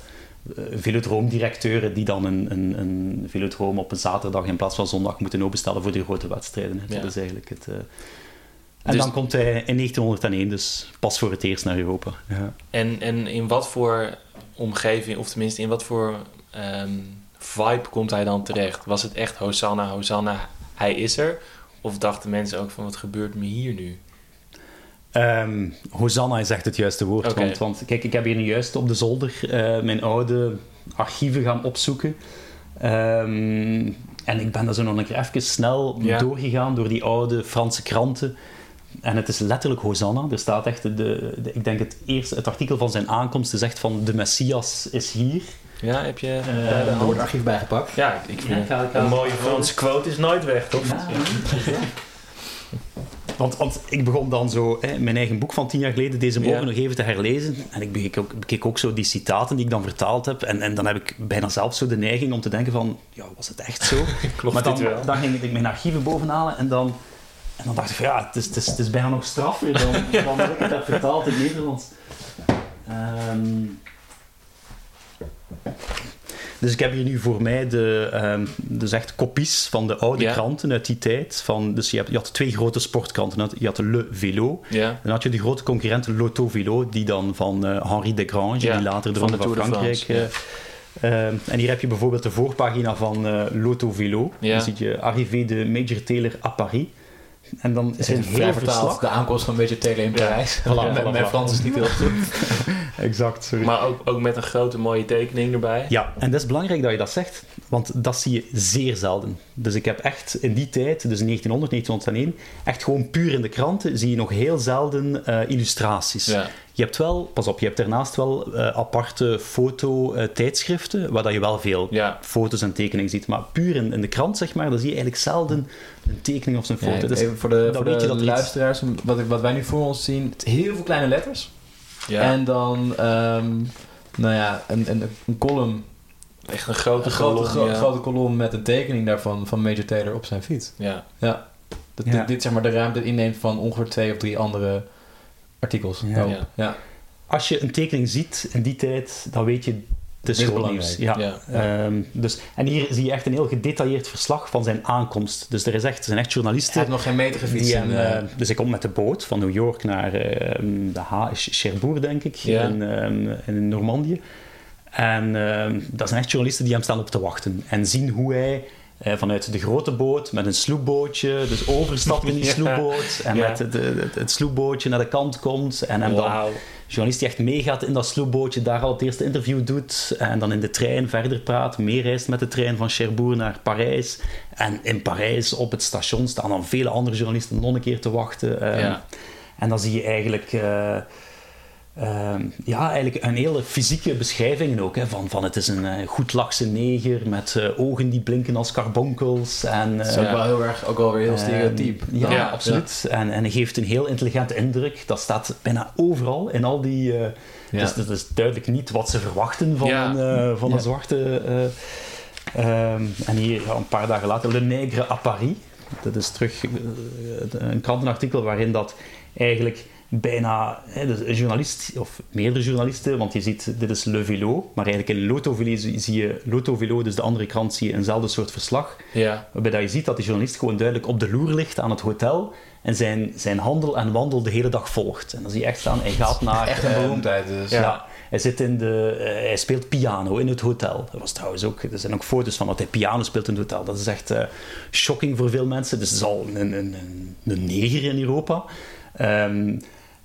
velodroomdirecteuren die dan een, een, een velodroom op een zaterdag in plaats van zondag moeten openstellen voor die grote wedstrijden. Ja. Dat is eigenlijk het... eh. En Dus- dan komt hij in 1901 dus pas voor het eerst naar Europa. Ja. En, en in wat voor omgeving, of tenminste in wat voor ehm, vibe komt hij dan terecht? Was het echt Hosanna, Hosanna, hij is er? Of dachten mensen ook van wat gebeurt me hier nu? Ehm, Hosanna is echt het juiste woord. Want, want kijk, ik heb hier nu juist op de zolder eh, mijn oude archieven gaan opzoeken. Ehm, en ik ben daar zo nog een keer even snel Ja. doorgegaan door die oude Franse kranten. En het is letterlijk Hosanna. Er staat echt, de, de- ik denk het eerste, het artikel van zijn aankomst is echt van de Messias is hier. Ja, heb je Eh, Er wordt hand? archief bijgepakt. Ja, ik- ik vind Ja, ik ga- ik ga- een mooie Franse quote is nooit weg, toch? Want, want ik begon dan zo hè, mijn eigen boek van tien jaar geleden deze morgen Ja. nog even te herlezen. En ik bekeek ook, bekeek ook zo die citaten die ik dan vertaald heb. En, en dan heb ik bijna zelf zo de neiging om te denken van... Ja, was het echt zo? Klopt maar dan, dit wel? dan ging ik mijn archieven bovenhalen en dan... En dan dacht ik van ja, het is, het is, het is bijna nog straffer dan, dan dat ik het heb vertaald in Nederlands. Ehm, dus ik heb hier nu voor mij de, ehm, dus echt kopies van de oude Ja. kranten uit die tijd. Van, dus je, hebt, je had twee grote sportkranten. Je had- Le Vélo. Ja, Dan had je die grote concurrent Lotto Vélo, die dan van eh, Henri Desgrange, Ja, die later de van de van, de Frankrijk... Eh, eh, en hier heb je bijvoorbeeld de voorpagina van eh, Lotto Vélo. Dan zie je Arrivée de Major Taylor à Paris. En dan is er een vrij heel vertaald verslag. de aankomst van Major Taylor in Ja. Parijs. Voilà, Mijn voilà. Frans is niet heel goed. Exact, sorry. maar ook, ook met een grote mooie tekening erbij. Ja, en dat is belangrijk dat je dat zegt, want dat zie je zeer zelden. Dus ik heb echt in die tijd, dus in 1900, 1901, echt gewoon puur in de kranten zie je nog heel zelden eh, illustraties. Ja. Je hebt wel, pas op, je hebt daarnaast wel eh, aparte foto-tijdschriften, waar dat je wel veel Ja. foto's en tekeningen ziet. Maar puur in, in de krant, zeg maar, dan zie je eigenlijk zelden een tekening of zo'n foto. Ja, Dus even voor de, voor de er luisteraars, wat, ik- wat wij nu voor ons zien, heel veel kleine letters. Ja, En dan, ehm, nou ja, een, een, een column, echt een grote een grote, kolom, gro- ja. grote kolom met een tekening daarvan van Major Taylor op zijn fiets. Ja. Ja. Dat Ja. Dit, dit zeg maar de ruimte inneemt van ongeveer twee of drie andere artikels. Ja. ja. als je een tekening ziet in die tijd, dan weet je Het is nieuws. Ja. Ja. Ehm, dus, en hier zie je echt een heel gedetailleerd verslag van zijn aankomst. Dus er, is echt, er zijn echt Hij journalisten. heeft nog geen meter gefietst. En, eh, eh, dus hij komt met de boot van New York naar ehm, de Cherbourg, denk ik, Ja. in, ehm, in Normandië. En dat zijn echt journalisten die hem staan op te wachten en zien hoe hij eh, vanuit de grote boot met een sloepbootje, dus overstapt in die sloepboot en met het, sloepbootje naar de kant komt en hem dan. Journalist die echt meegaat in dat sloepbootje, daar al het eerste interview doet en dan in de trein verder praat, meereist met de trein van Cherbourg naar Parijs. En in Parijs op het station staan dan vele andere journalisten nog een keer te wachten. Ehm, Ja. En dan zie je eigenlijk... eh, ehm, ja, eigenlijk een hele fysieke beschrijving ook. Hè, van, van het is een eh, goed lachse neger met eh, ogen die blinken als karbonkels. En, dat is eh, ook wel heel erg, ook wel weer heel stereotyp. Ehm, ja, Ja, absoluut. En, en hij geeft een heel intelligente indruk. Dat staat bijna overal in al die. eh, Ja. Dus dat is duidelijk niet wat ze verwachten van Ja. een, eh, van Ja. een zwarte. eh, ehm, en hier een paar dagen later, Le Nègre à Paris. Dat is terug een krantenartikel waarin dat eigenlijk bijna hè, dus een journalist, of meerdere journalisten, want je ziet, dit is Le Vélo, maar eigenlijk in Loto Vélo zie je, Loto Vélo, dus de andere krant, zie je eenzelfde soort verslag. Ja. Waarbij dat je ziet dat die journalist gewoon duidelijk op de loer ligt aan het hotel en zijn, zijn handel en wandel de hele dag volgt. En dan zie je echt staan, hij gaat naar... Echt een ehm, beroemdheid dus. ja. hij, zit in de, eh, hij speelt piano in het hotel. Dat was trouwens ook, er zijn ook foto's van dat hij piano speelt in het hotel. Dat is echt eh, shocking voor veel mensen. Dus het is al een, een, een, een neger in Europa. Ehm,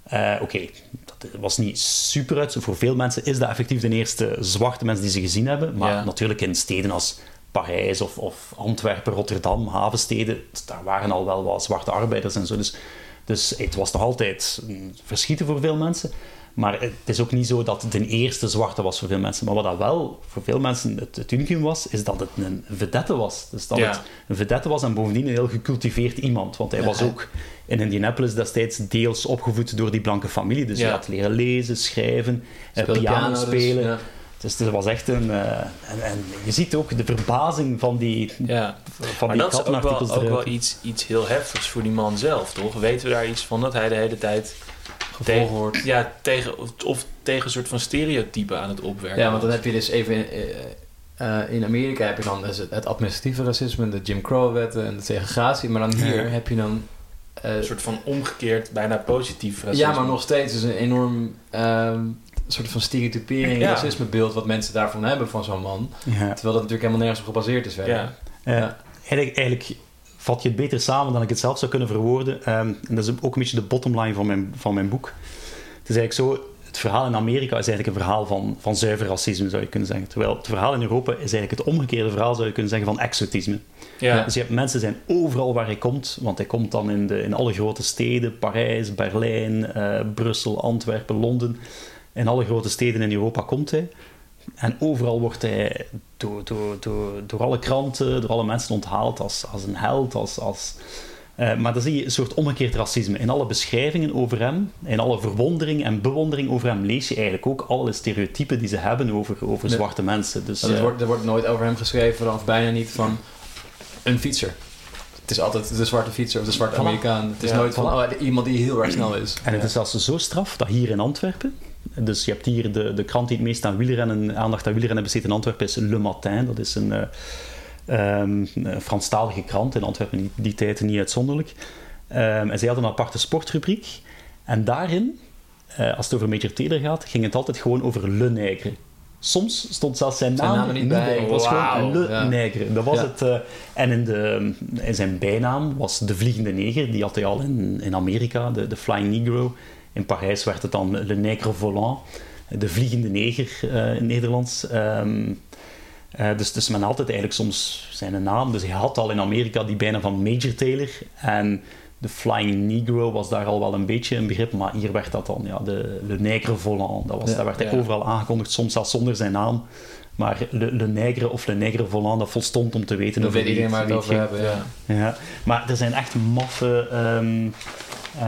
eh, Oké, dat was niet super uit. Voor veel mensen is dat effectief de eerste zwarte mens die ze gezien hebben. Maar Ja. natuurlijk in steden als Parijs of, of Antwerpen, Rotterdam, havensteden, daar waren al wel wat zwarte arbeiders en zo. Dus, dus het was nog altijd een verschieten voor veel mensen. Maar het is ook niet zo dat het een eerste zwarte was voor veel mensen. Maar wat dat wel voor veel mensen het, het unicum was, is dat het een vedette was. Dus dat Ja. het een vedette was en bovendien een heel gecultiveerd iemand. Want hij Ja, was ook in Indianapolis destijds deels opgevoed door die blanke familie. Dus hij had leren lezen, schrijven, eh, piano, dus, spelen. ja. Dus het was echt een... eh, en, en je ziet ook de verbazing van die, ja. van Maar die dat is ook wel iets, iets heel heftigs voor die man zelf, toch? Weten we daar iets van dat hij de hele tijd Gevolgd wordt. ja, tegen, of, of tegen een soort van stereotypen aan het opwerken Ja, want dan heb je dus even... in- eh, eh, in Amerika heb je dan dus het, het administratieve racisme, de Jim Crow-wetten en de segregatie. Maar dan hier Ja. heb je dan... eh, Een soort van omgekeerd, bijna positief racisme. ja, maar nog steeds is een enorm ehm, soort van stereotypering, Ja. racismebeeld wat mensen daarvan hebben van zo'n man. Ja. Terwijl dat natuurlijk helemaal nergens op gebaseerd is verder. Ja. Ja. eigenlijk, eigenlijk vat je het beter samen dan ik het zelf zou kunnen verwoorden. Ehm, en dat is ook een beetje de bottomline van mijn, van mijn boek. Het is eigenlijk zo, het verhaal in Amerika is eigenlijk een verhaal van, van zuiver racisme, zou je kunnen zeggen. Terwijl het verhaal in Europa is eigenlijk het omgekeerde verhaal, zou je kunnen zeggen, van exotisme. Ja. Dus je hebt mensen zijn overal waar hij komt, want hij komt dan in, de, in alle grote steden, Parijs, Berlijn, eh, Brussel, Antwerpen, Londen. In alle grote steden in Europa komt hij. En overal wordt hij door, door, door, door alle kranten, door alle mensen onthaald als, als een held. Als, als, eh, maar dan zie je een soort omgekeerd racisme. In alle beschrijvingen over hem, in alle verwondering en bewondering over hem, lees je eigenlijk ook alle stereotypen die ze hebben over, over zwarte mensen. Dus, er, eh, wordt, er wordt nooit over hem geschreven, of bijna niet, van een fietser. Het is altijd de zwarte fietser of de zwarte Voilà. Amerikaan. Het is Ja, nooit van oh, iemand die heel erg snel is. En het is zelfs zo straf dat hier in Antwerpen, dus je hebt hier de, de krant die het meest aan wielrennen, aandacht aan wielrennen besteedt in Antwerpen, is Le Matin. Dat is een, ehm, een Franstalige krant in Antwerpen, die, die tijd niet uitzonderlijk. Ehm, en zij hadden een aparte sportrubriek. En daarin, eh, als het over Major Taylor gaat, ging het altijd gewoon over Le Nègre. Soms stond zelfs zijn naam, Zijn naam er niet bij. Het was gewoon Le ja. Nègre. Dat was Ja. het. eh, en in, de, in zijn bijnaam was de Vliegende Neger. Die had hij al in, in Amerika, de, de Flying Negro. In Parijs werd het dan Le Nègre Volant. De Vliegende Neger eh, in Nederlands. Ehm, eh, dus, dus men had het eigenlijk soms zijn naam. Dus hij had al in Amerika die bijna van Major Taylor. En de Flying Negro was daar al wel een beetje een begrip. Maar hier werd dat dan ja, de Le Nègre Volant. Dat was, Ja, daar werd hij ja. overal aangekondigd, soms zelfs zonder zijn naam. Maar Le, Le Nègre of Le Nègre Volant, dat volstond om te weten over weet iedereen wie over hebben. Ja. Ja. Ja, maar er zijn echt maffe... ehm,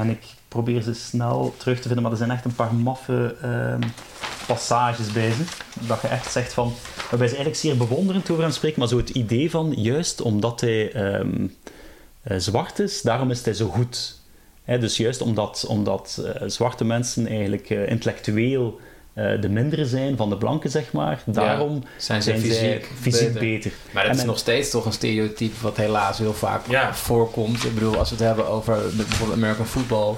en ik probeer ze snel terug te vinden, maar er zijn echt een paar maffe ehm, passages bij ze. Dat je echt zegt van... Waarbij ze eigenlijk zeer bewonderend over hem spreken, maar zo het idee van, juist omdat hij ehm, eh, zwart is, daarom is hij zo goed. Hè, dus juist omdat, omdat eh, zwarte mensen eigenlijk eh, intellectueel eh, de mindere zijn van de blanken, zeg maar. Daarom Zijn ze zijn zij fysiek, fysiek beter. beter. Maar dat En is nog steeds toch een stereotype wat helaas heel vaak Ja. voorkomt. Ik bedoel, als we het hebben over bijvoorbeeld American football,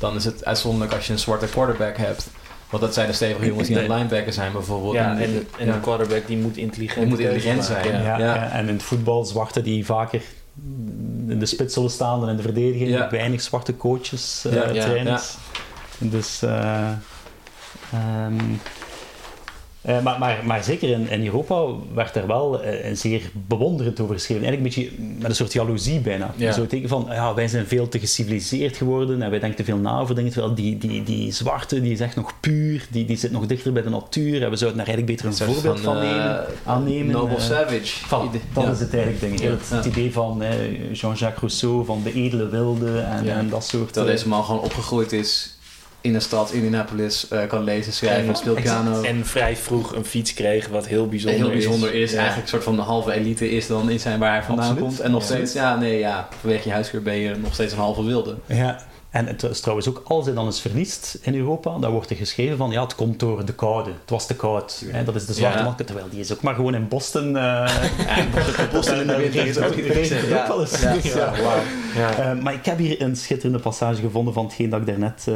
dan is het uitzonderlijk als je een zwarte quarterback hebt. Want dat zijn de stevige jongens die aan het linebacker zijn bijvoorbeeld. Ja, en, en ja. de quarterback die moet intelligent Die moet intelligent zijn, Ja. Ja, Ja. ja, En in het voetbal, zwarte die vaker in de spits zullen staan dan in de verdediging. Ja. Weinig zwarte coaches, eh, Ja, ja, trainers. Dus... eh, ehm, eh, maar, maar, maar zeker in, in Europa werd er wel eh, zeer bewonderend over geschreven. Eigenlijk een beetje met een soort jaloezie bijna. Ja. Zo teken van, ja, wij zijn veel te geciviliseerd geworden en wij denken te veel na over dingen. Terwijl die, die, die zwarte, die is echt nog puur, die, die zit nog dichter bij de natuur. En we zouden daar eigenlijk beter een voorbeeld van, van, eh, nemen, aannemen. Noble. Savage. Dat Ja. is het eigenlijk, denk ik. Het, Ja. het idee van Jean-Jacques Rousseau, van de edele wilde en, en dat soort... Dat deze man gewoon opgegroeid is in een stad, Indianapolis, eh, kan lezen, schrijven, En- speelt piano. En vrij vroeg een fiets kreeg, wat heel bijzonder, heel bijzonder is, Ja. eigenlijk een soort van de halve elite is dan in zijn waar hij vandaan Absoluut. komt. En nog steeds, ja, nee, ja, vanwege je huisgeur ben je nog steeds een halve wilde. Ja, en het is trouwens ook, als hij dan eens verliest in Europa, dan wordt er geschreven van, ja, het komt door de koude. Het was te koud. Hè, dat is de zwarte Ja. man. Terwijl die is ook maar gewoon in Boston. eh Ja, Boston in de winter is ook regent ook wel eens. Ja. Eh, maar ik heb hier een schitterende passage gevonden van hetgeen dat ik daarnet,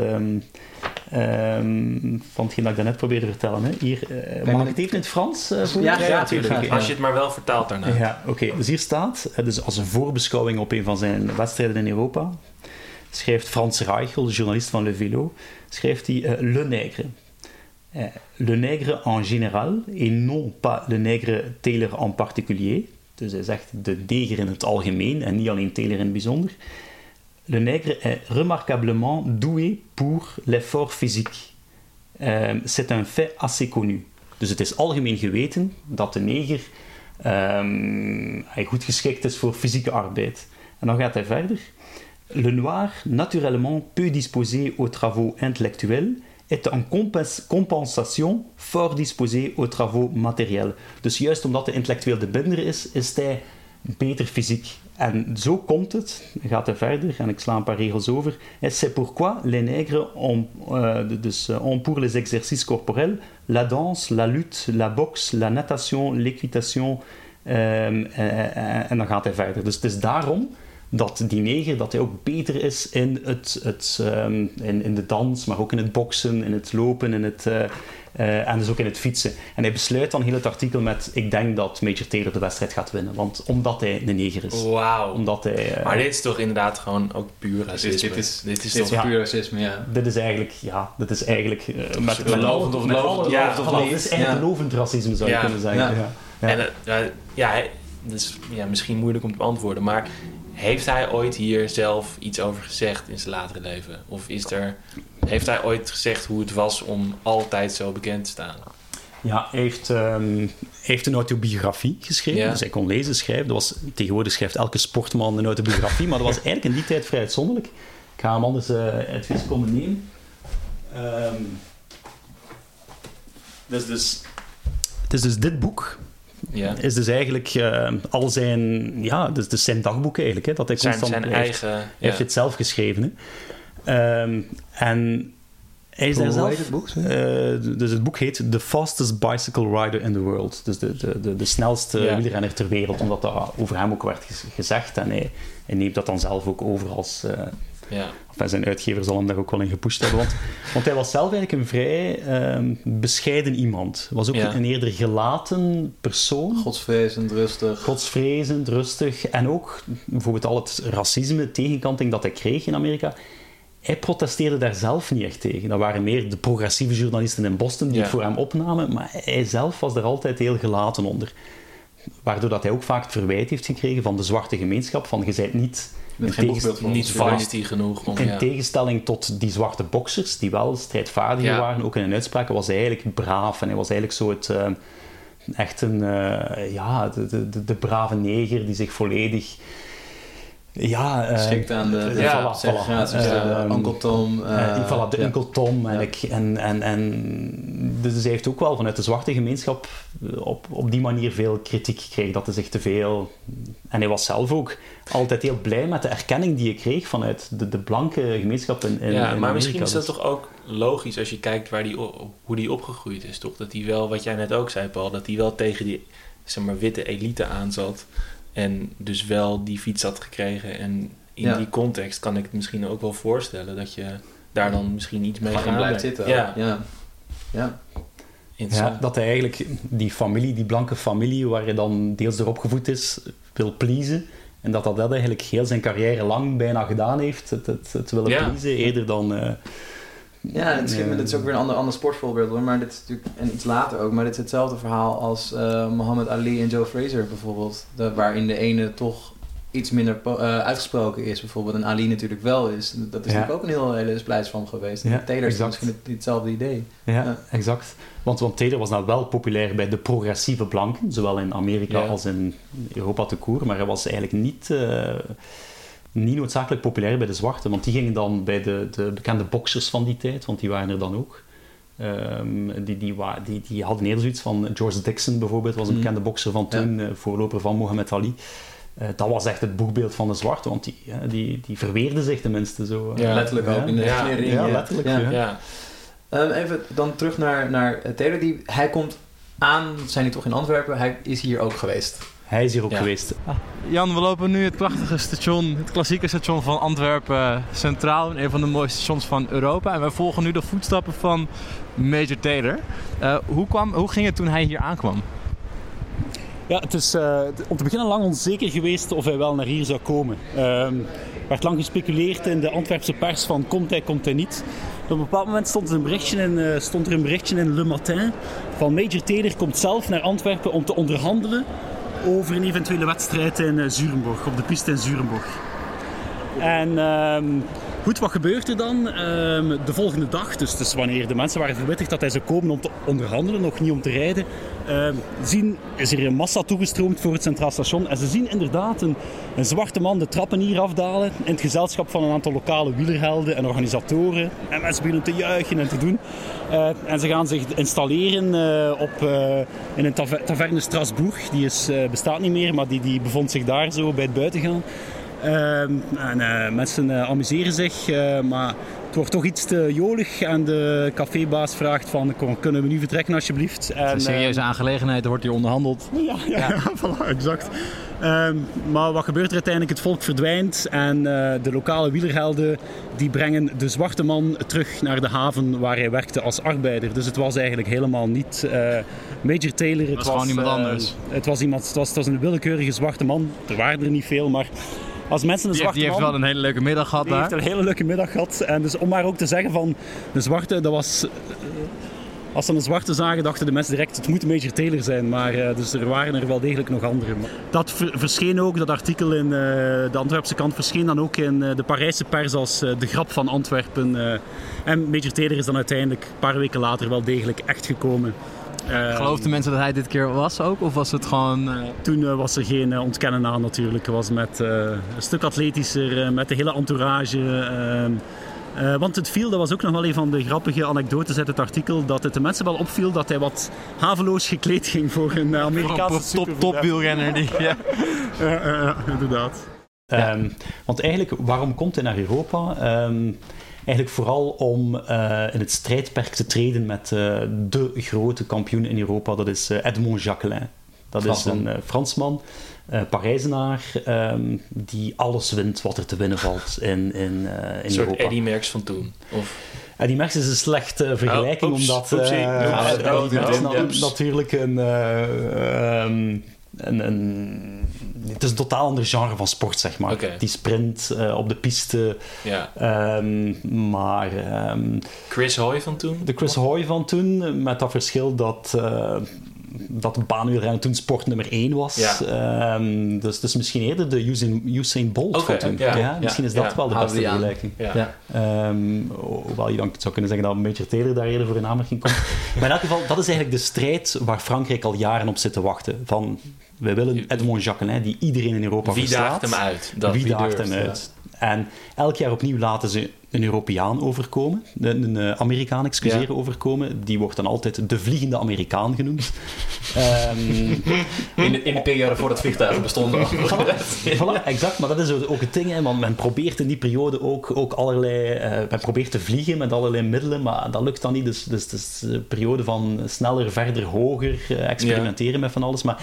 van hetgeen dat ik daarnet probeerde te vertellen. Hè. Hier, eh, mag ik het even in het Frans uh, Ja, ja, natuurlijk. Als je het maar wel vertaalt daarna. Ja, oké. Dus hier staat, dus als een voorbeschouwing op een van zijn wedstrijden in Europa, schrijft Frans Reichel, journalist van Le Vélo, schrijft hij eh, Le Nègre. Eh, le nègre en général, et non pas le nègre Taylor en particulier. Dus hij zegt de neger in het algemeen en niet alleen Taylor in het bijzonder. Le nègre est remarquablement doué pour l'effort physique. Euh, C'est un fait assez connu. Dus het is algemeen geweten dat de neger ehm, hij goed geschikt is voor fysieke arbeid. En dan gaat hij verder. Le noir, naturellement peu disposé aux travaux intellectuels, est en compens- compensation fort disposé aux travaux matériels. Dus juist omdat hij intellectueel de binder is, is hij beter fysiek. En zo komt het, gaat hij verder, en ik sla een paar regels over. C'est pourquoi les nègres ont, euh, dus, euh, ont pour les exercices corporels la danse, la lutte, la boxe, la natation, l'équitation. ehm, eh, eh, en dan gaat hij verder. Dus het is daarom dat die neger dat hij ook beter is in, het, het, ehm, in, in de dans, maar ook in het boksen, in het lopen, in het, eh, eh, en dus ook in het fietsen. En hij besluit dan heel het artikel met: Ik denk dat Major Taylor de wedstrijd gaat winnen, want omdat hij een neger is. Wauw. Omdat hij, eh, Maar dit is toch inderdaad gewoon ook puur racisme. dit is- dit is Dit is toch... puur racisme, ja. dit is eigenlijk, ja, dit is eigenlijk met, met, Lovend alle- of met lovend, ja, of dit is eigenlijk Ja. lovend racisme zou je Ja. kunnen zeggen. Ja. Ja. Ja. En ja, hij- dat is ja, misschien moeilijk om te beantwoorden, maar heeft hij ooit hier zelf iets over gezegd in zijn latere leven? Of is er, heeft hij ooit gezegd hoe het was om altijd zo bekend te staan? Ja, hij heeft, hij heeft een autobiografie geschreven. Ja. Dus hij kon lezen, schrijven. Dat was, tegenwoordig schrijft elke sportman een autobiografie, maar dat was eigenlijk in die tijd vrij uitzonderlijk. Ik ga hem anders uit twee seconden nemen. Dus, dus, het is dus dit boek. Ja. Is dus eigenlijk eh, al zijn, ja, dus, dus zijn dagboek eigenlijk. Hè, dat hij Zijn, constant zijn heeft- eigen... hij ja. heeft het zelf geschreven. Hè. Ehm, en hij is daar zelf... het boek, Eh, dus het boek heet The Fastest Bicycle Rider in the World. Dus de, de, de, de snelste Ja. wielrenner ter wereld, omdat dat over hem ook werd gez- gezegd. En hij, hij neemt dat dan zelf ook over als... Ja. Enfin, zijn uitgever zal hem daar ook wel in gepusht hebben. Want, want hij was zelf eigenlijk een vrij ehm, bescheiden iemand. Hij was ook Ja. een eerder gelaten persoon. Godsvrezend, rustig. Godsvrezend, rustig. En ook bijvoorbeeld al het racisme, tegenkanting dat hij kreeg in Amerika. Hij protesteerde daar zelf niet echt tegen. Dat waren meer de progressieve journalisten in Boston die Ja. het voor hem opnamen. Maar hij zelf was er altijd heel gelaten onder. Waardoor dat hij ook vaak het verwijt heeft gekregen van de zwarte gemeenschap. Van, je bent niet... Geen Niet feisty genoeg om... in Ja. tegenstelling tot die zwarte boxers, die wel strijdvaardiger Ja. waren, ook in hun uitspraken, was hij eigenlijk braaf. En hij was eigenlijk zo het, eh, echt een, eh, ja, de, de, de, de brave neger die zich volledig Ja, uh, Schikt aan de, de ja, voilà, segregaties, uh, Uncle Tom. Uh, voilà, de ja. Uncle Tom. En, ik, en, en, en, dus hij heeft ook wel vanuit de zwarte gemeenschap op, op die manier veel kritiek gekregen. Dat is echt te veel. En hij was zelf ook altijd heel blij met de erkenning die hij kreeg vanuit de, de blanke gemeenschap in, in Ja, in maar Amerika. misschien is dat Dus- toch ook logisch als je kijkt waar die, hoe die opgegroeid is, toch? Dat hij wel, wat jij net ook zei, Paul, dat hij wel tegen die zeg maar, witte elite aanzat. En dus wel die fiets had gekregen. En in Ja. die context kan ik het misschien ook wel voorstellen dat je daar dan misschien iets mee gaat. blijft zitten. Ja, ja. ja. dat hij eigenlijk die familie, die blanke familie, waar hij dan deels door opgevoed is, wil pleasen. En dat dat, dat eigenlijk heel zijn carrière lang bijna gedaan heeft. Het, het, het willen Ja. pleasen, eerder dan... eh, Ja, het is, Ja. dit is ook weer een ander, ander sportvoorbeeld hoor, maar dit is natuurlijk, en iets later ook, maar dit is hetzelfde verhaal als eh Muhammad Ali en Joe Frazier bijvoorbeeld. De, waarin de ene toch iets minder eh, uitgesproken is bijvoorbeeld, en Ali natuurlijk wel is. Dat is Ja. natuurlijk ook een heel hele splijtsvorm geweest. En Ja, Taylor is misschien het- hetzelfde idee. Ja, exact. Want, want Taylor was nou wel populair bij de progressieve blanken, zowel in Amerika als in Europa te koer, maar hij was eigenlijk niet, eh, niet noodzakelijk populair bij de zwarte, want die gingen dan bij de, de bekende boxers van die tijd, want die waren er dan ook. Ehm, die, die, die, die hadden eerder zoiets van George Dixon bijvoorbeeld, was een Mhm. bekende bokser van toen, eh, voorloper van Muhammad Ali. Eh, dat was echt het boekbeeld van de zwarte, want die, die, die verweerde zich tenminste zo. eh. Ja. Letterlijk ook in de Ja. Ja, letterlijk, ja. Ja. Ehm, even dan terug naar, naar Taylor. Die, hij komt aan, zijn nu toch in Antwerpen, hij is hier ook geweest. Hij is hier ook Ja. geweest. Jan, we lopen nu het prachtige station, het klassieke station van Antwerpen Centraal. Een van de mooiste stations van Europa. En wij volgen nu de voetstappen van Major Taylor. Eh, hoe, kwam, hoe ging het toen hij hier aankwam? Ja, het is eh, om te beginnen lang onzeker geweest of hij wel naar hier zou komen. Ehm, Er werd lang gespeculeerd in de Antwerpse pers van komt hij, komt hij niet. Op een bepaald moment stond er een berichtje in, eh, stond er een berichtje in Le Matin van Major Taylor komt zelf naar Antwerpen om te onderhandelen over een eventuele wedstrijd in eh, Zurenborg, op de piste in Zurenborg. En ehm, goed, wat gebeurt er dan? Ehm, de volgende dag, dus, dus wanneer de mensen waren verwittigd dat hij zou komen om te onderhandelen, nog niet om te rijden, ehm, zien, is er een massa toegestroomd voor het Centraal Station. En ze zien inderdaad een, een zwarte man de trappen hier afdalen in het gezelschap van een aantal lokale wielerhelden en organisatoren. En mensen beginnen te juichen en te doen. Eh, en ze gaan zich installeren eh, op, eh, in een taver- taverne Strasbourg. Die is, bestaat niet meer, maar die, die bevond zich daar zo bij het buitengaan. Ehm, en eh, mensen eh, amuseren zich, eh, maar het wordt toch iets te jolig. En de cafébaas vraagt van, "Kom, kunnen we nu vertrekken alsjeblieft? En, Een serieuze aangelegenheid, er wordt hier onderhandeld. ja, ja, ja. voilà, exact. Ehm, maar wat gebeurt er uiteindelijk? Het volk verdwijnt en de lokale wielerhelden die brengen de zwarte man terug naar de haven waar hij werkte als arbeider. Dus het was eigenlijk helemaal niet eh, Major Taylor. Het was gewoon iemand anders. Het was, iemand, het, was, het was een willekeurige zwarte man. Er waren er niet veel, maar als mensen een Die heeft, zwarte die heeft wel een hele leuke middag gehad Die heeft daar. een hele leuke middag gehad. En dus om maar ook te zeggen van de zwarte, dat was. eh, Als ze een zwarte zagen, dachten de mensen direct: het moet Major Taylor zijn. Maar eh, dus er waren er wel degelijk nog andere. Maar Dat ver- verscheen ook, dat artikel in eh, de Antwerpse kant, verscheen dan ook in eh, de Parijse pers als eh, de grap van Antwerpen. eh. en Major Taylor is dan uiteindelijk een paar weken later wel degelijk echt gekomen. Eh, Geloofden mensen dat hij dit keer was ook? Of was het gewoon... eh, toen eh, was er geen eh, ontkennen aan natuurlijk. Het was met, eh, een stuk atletischer, eh, met de hele entourage. ehm, eh, want het viel, dat was ook nog wel een van de grappige anekdotes uit het artikel, dat het de mensen wel opviel dat hij wat haveloos gekleed ging voor een Amerikaanse top, top wielrenner. Die, ja. Ja, ja, ja, inderdaad. Ehm, want eigenlijk, waarom komt hij naar Europa? Ehm, eigenlijk vooral om eh, in het strijdperk te treden met eh, de grote kampioen in Europa. Dat is eh, Edmond Jacquelin. Dat Fransman. is een Fransman, eh Parijzenaar, ehm, die alles wint wat er te winnen valt in, in, eh, in Een soort Europa. Eddie Merckx van toen. Of, En die Merckx is een slechte vergelijking, Oh, oeps, omdat... oepsie. eh, oh, is oeps. natuurlijk een, eh, ehm, een, een... Het is een totaal ander genre van sport, zeg maar. Die sprint eh, op de piste. ja. ehm, maar ehm, Chris Hoy van toen. de Chris Hoy van toen, met dat verschil dat... eh, dat de baanwielrennen toen sport nummer 1 was. Ja. Ehm, dus, dus misschien eerder de Usain, Usain Bolt Oké, van toen. ja, Ja, ja, misschien is dat ja. wel de beste vergelijking. Ehm, hoewel je dan zou kunnen zeggen dat Major Taylor daar eerder voor in aanmerking komt. maar in elk geval, dat is eigenlijk de strijd waar Frankrijk al jaren op zit te wachten. Van, wij willen Edmond Jacquelin, die iedereen in Europa Wie verslaat. daagt hem uit? Dat, wie wie daagt hem ja. uit? En elk jaar opnieuw laten ze een Europeaan overkomen, een, een eh, Amerikaan, excuseren, overkomen. Die wordt dan altijd de vliegende Amerikaan genoemd. Ehm, In de, in de periode voordat vliegtuigen bestonden. voilà, exact, maar dat is ook het ding, hè, want men probeert in die periode ook, ook allerlei... eh, men probeert te vliegen met allerlei middelen, maar dat lukt dan niet. Dus, dus het is een periode van sneller, verder, hoger, eh, experimenteren met van alles. Maar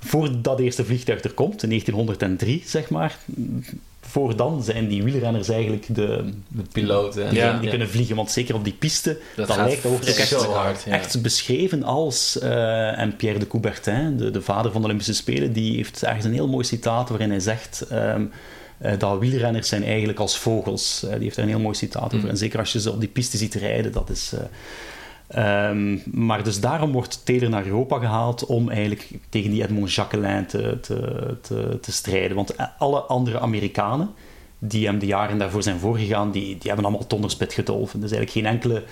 voordat dat eerste vliegtuig er komt, in 1903, zeg maar, voor dan zijn die wielrenners eigenlijk de, De piloten. en- Ja. die kunnen vliegen. Want zeker op die piste, dat lijkt dat ook echt, hard. Ja. echt beschreven als... eh, en Pierre de Coubertin, de, de vader van de Olympische Spelen, die heeft ergens een heel mooi citaat waarin hij zegt... ehm, eh, dat wielrenners zijn eigenlijk als vogels. Eh, die heeft daar een heel mooi citaat over. Mm. En zeker als je ze op die piste ziet rijden, dat is... eh, ehm, maar dus daarom wordt Taylor naar Europa gehaald om eigenlijk tegen die Edmond Jacquelin te, te, te, te strijden. Want alle andere Amerikanen die hem de jaren daarvoor zijn voorgegaan, die, die hebben allemaal tonderspit gedolven. Dus eigenlijk geen enkele...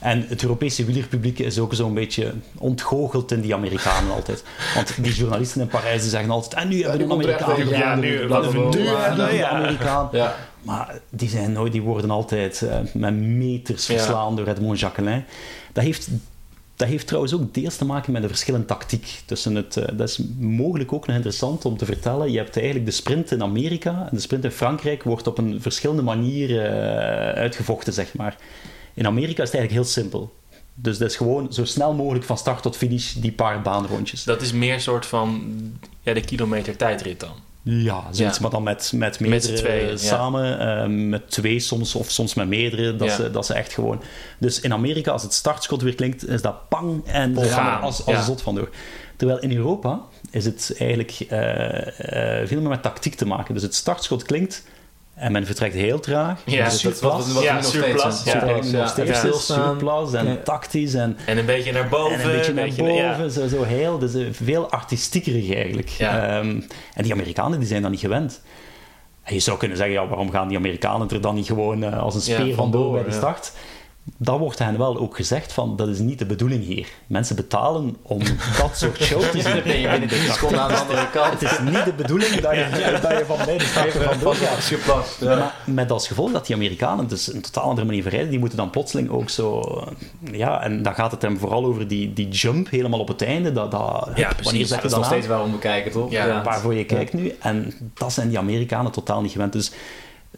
En het Europese wielerpubliek is ook zo'n beetje ontgoocheld in die Amerikanen altijd. Want die journalisten in Parijs die zeggen altijd en nu hebben we een er Amerikaan ja, nu- hebben we een Amerikaan. Maar die, zijn nooit, die worden altijd eh, met meters Ja. verslaan door Edmond Jacquelin. Dat heeft, dat heeft trouwens ook deels te maken met de verschillende tactiek. Tussen het, eh, dat is mogelijk ook nog interessant om te vertellen. Je hebt eigenlijk de sprint in Amerika en de sprint in Frankrijk wordt op een verschillende manier eh, uitgevochten, zeg maar. In Amerika is het eigenlijk heel simpel. Dus dat is gewoon zo snel mogelijk van start tot finish die paar baanrondjes. Dat is meer soort van ja, de kilometer tijdrit dan. Ja, zoiets, Ja. maar dan met, met Met meerdere tweeën, ja. samen, eh, met twee soms, of soms met meerdere. Dat, Ja. ze, dat ze echt gewoon... Dus in Amerika, als het startschot weer klinkt, is dat pang en Vol gaan er als, als zot vandoor. Terwijl in Europa is het eigenlijk eh, eh, veel meer met tactiek te maken. Dus het startschot klinkt en men vertrekt heel traag. Ja, Dus dat is wat, surplus, wat we Ja, surplus, steeds zijn. ja. Ja, surplus en Ja. tactisch en... En een beetje naar boven. En een beetje naar ja. boven, zo, zo heel, dus eh, veel artistiekerig eigenlijk. Ja. Ehm, en die Amerikanen die zijn dat niet gewend. En je zou kunnen zeggen, ja, waarom gaan die Amerikanen er dan niet gewoon eh, als een Ja, speer vandoor vandoor, bij de ja. start? Dat wordt hen wel ook gezegd van, dat is niet de bedoeling hier. Mensen betalen om dat soort show te zien. Dan ben je binnen 30 seconden aan de andere kant. Het is niet de bedoeling dat je, dat je van bij de start er vandoor gaat. Surplus. Maar met als gevolg dat die Amerikanen dus een totaal andere manier verrijden, die moeten dan plotseling ook zo... eh, Ja, en dan gaat het hem vooral over die, die jump helemaal op het einde. Dat, dat, Ja, precies. Wanneer Dat is dan nog steeds waarom we kijken, toch? Ja, Waarvoor je kijkt nu. En dat zijn die Amerikanen totaal niet gewend. Dus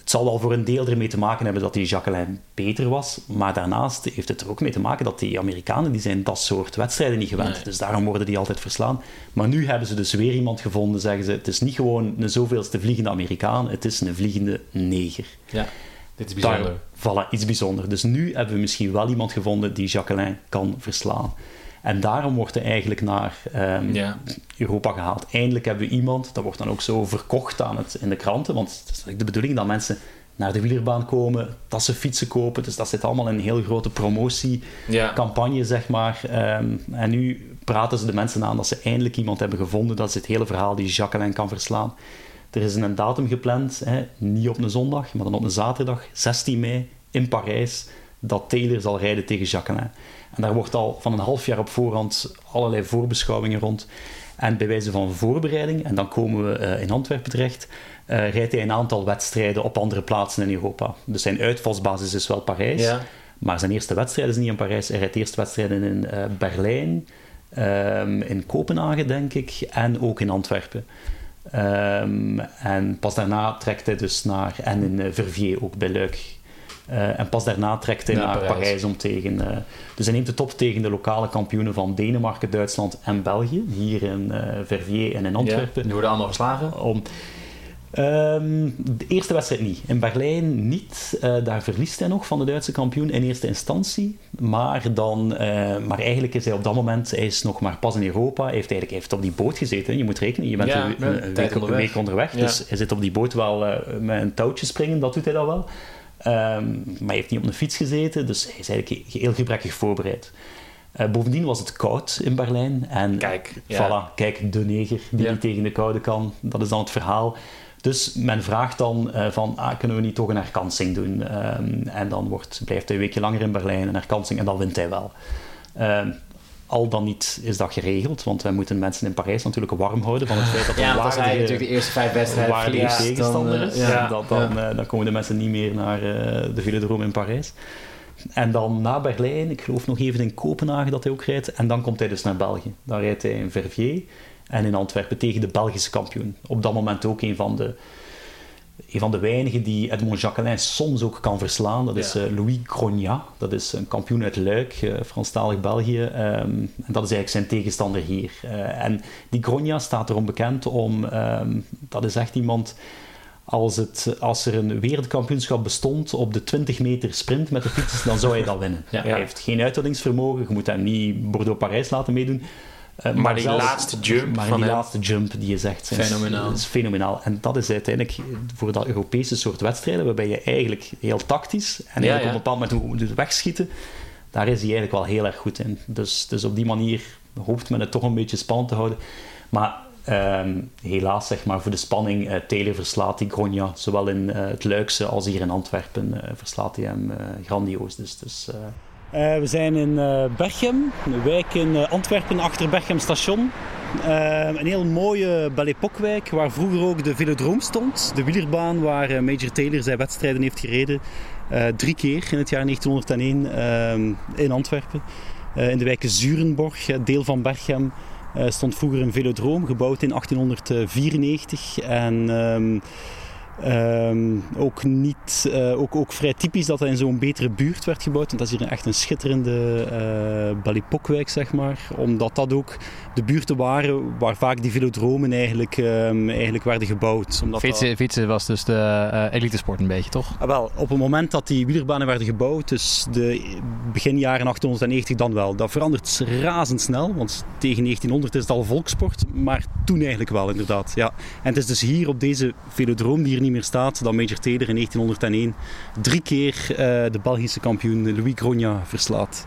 het zal wel voor een deel ermee te maken hebben dat die Jacqueline beter was. Maar daarnaast heeft het er ook mee te maken dat die Amerikanen die zijn dat soort wedstrijden niet gewend. Nee. Dus daarom worden die altijd verslaan. Maar nu hebben ze dus weer iemand gevonden, zeggen ze. Het is niet gewoon een zoveelste vliegende Amerikaan, het is een vliegende neger. Ja. Dit is bijzonder. Daar, voilà, iets bijzonders. Dus nu hebben we misschien wel iemand gevonden die Jacqueline kan verslaan. En daarom wordt hij eigenlijk naar ehm, Ja. Europa gehaald. Eindelijk hebben we iemand, dat wordt dan ook zo verkocht aan het, in de kranten, want het is eigenlijk de bedoeling dat mensen naar de wielerbaan komen, dat ze fietsen kopen. Dus dat zit allemaal in een heel grote promotiecampagne, Ja. zeg maar. Ehm, en nu praten ze de mensen aan dat ze eindelijk iemand hebben gevonden, dat is het hele verhaal die Jacqueline kan verslaan. Er is een datum gepland, hè, niet op een zondag, maar dan op een zaterdag, 16 mei, in Parijs, dat Taylor zal rijden tegen Jacqueline. En daar wordt al van een half jaar op voorhand allerlei voorbeschouwingen rond. En bij wijze van voorbereiding, en dan komen we eh, in Antwerpen terecht, eh, rijdt hij een aantal wedstrijden op andere plaatsen in Europa. Dus zijn uitvalsbasis is wel Parijs, Ja. maar zijn eerste wedstrijd is niet in Parijs. Hij rijdt eerst wedstrijden in eh, Berlijn, ehm, in Kopenhagen, denk ik, en ook in Antwerpen. Ehm, en pas daarna trekt hij dus naar, en in Verviers ook bij Luik. Eh, en pas daarna trekt hij Naar naar Parijs. Parijs. om tegen. eh, dus hij neemt de top tegen de lokale kampioenen van Denemarken, Duitsland en België. Hier in eh Verviers en in Antwerpen. Die worden allemaal verslagen. Om, Ehm, de eerste wedstrijd niet. In Berlijn niet. Daar verliest hij nog van de Duitse kampioen in eerste instantie. Maar, dan, maar eigenlijk is hij op dat moment, hij is nog maar pas in Europa. Hij heeft eigenlijk hij heeft op die boot gezeten. Je moet rekenen, je bent Ja, een, week, een onderweg. week onderweg. Ja. Dus hij zit op die boot wel met een touwtje springen, dat doet hij dan wel. Ehm, maar hij heeft niet op een fiets gezeten, dus hij is eigenlijk heel gebrekkig voorbereid. Eh, bovendien was het koud in Berlijn. En Kijk, ja. Voilà, kijk, de neger die Ja. niet tegen de koude kan. Dat is dan het verhaal. Dus men vraagt dan eh, van, ah, kunnen we niet toch een herkansing doen? Ehm, en dan wordt, blijft hij een weekje langer in Berlijn, een herkansing, en dan wint hij wel. Ehm, al dan niet is dat geregeld, want wij moeten mensen in Parijs natuurlijk warm houden van het feit dat Ja, hij waardige- natuurlijk de eerste vijf wedstrijden verliest, tegenstander dan, eh, is, ja. dat, dan, eh, dan komen de mensen niet meer naar eh, de Velodrome in Parijs. En dan na Berlijn, ik geloof nog even in Kopenhagen dat hij ook rijdt. En dan komt hij dus naar België. Dan rijdt hij in Verviers en in Antwerpen tegen de Belgische kampioen. Op dat moment ook een van de, een van de weinigen die Edmond Jacquelin soms ook kan verslaan. Dat is Ja. eh, Louis Grognat. Dat is een kampioen uit Luik, eh, Franstalig België. Ehm, en dat is eigenlijk zijn tegenstander hier. Eh, en die Grognat staat erom bekend om... ehm, dat is echt iemand... Als, het, als er een wereldkampioenschap bestond op de 20 meter sprint met de fiets, dan zou hij dat winnen. Ja. Hij heeft geen uithoudingsvermogen. Je moet hem niet Bordeaux-Parijs laten meedoen. Eh, Maar die zelfs- laatste jump maar van die hem- laatste jump die je zegt, is, Fenomenaal. is fenomenaal. En dat is uiteindelijk voor dat Europese soort wedstrijden, waarbij je eigenlijk heel tactisch en eigenlijk ja. op een bepaald moment moet wegschieten, daar is hij eigenlijk wel heel erg goed in. Dus, dus op die manier hoopt men het toch een beetje spannend te houden. Maar ehm, helaas, zeg maar, voor de spanning, eh, Taylor verslaat die Gronja, zowel in eh, het Luikse als hier in Antwerpen, eh, verslaat hij hem eh, grandioos. Dus, dus eh, we zijn in eh Berchem, een wijk in Antwerpen achter Berchem station. Eh, een heel mooie Belle Époque wijk waar vroeger ook de Velodroom stond. De wielerbaan waar Major Taylor zijn wedstrijden heeft gereden. drie keer in het jaar 1901 eh, in Antwerpen. In de wijk Zurenborg, deel van Berchem, stond vroeger een velodroom, gebouwd in 1894. En ehm, ook, niet, eh, ook, ook vrij typisch dat hij in zo'n betere buurt werd gebouwd. Want dat is hier echt een schitterende uh, Balipockwijk, zeg maar. Omdat dat ook de buurten waren waar vaak die velodromen eigenlijk, um, eigenlijk werden gebouwd. Omdat Fietsen, dat... fietsen was dus de uh, elitesport een beetje, toch? Ah, wel, op het moment dat die wielerbanen werden gebouwd, dus de begin jaren 1890 dan wel. Dat verandert razendsnel, want tegen 1900 is het al volkssport. Maar toen eigenlijk wel, inderdaad. Ja. En het is dus hier op deze velodroom die hier niet meer staat, dat Major Taylor in 1901 drie keer uh, de Belgische kampioen Louis Grognat verslaat.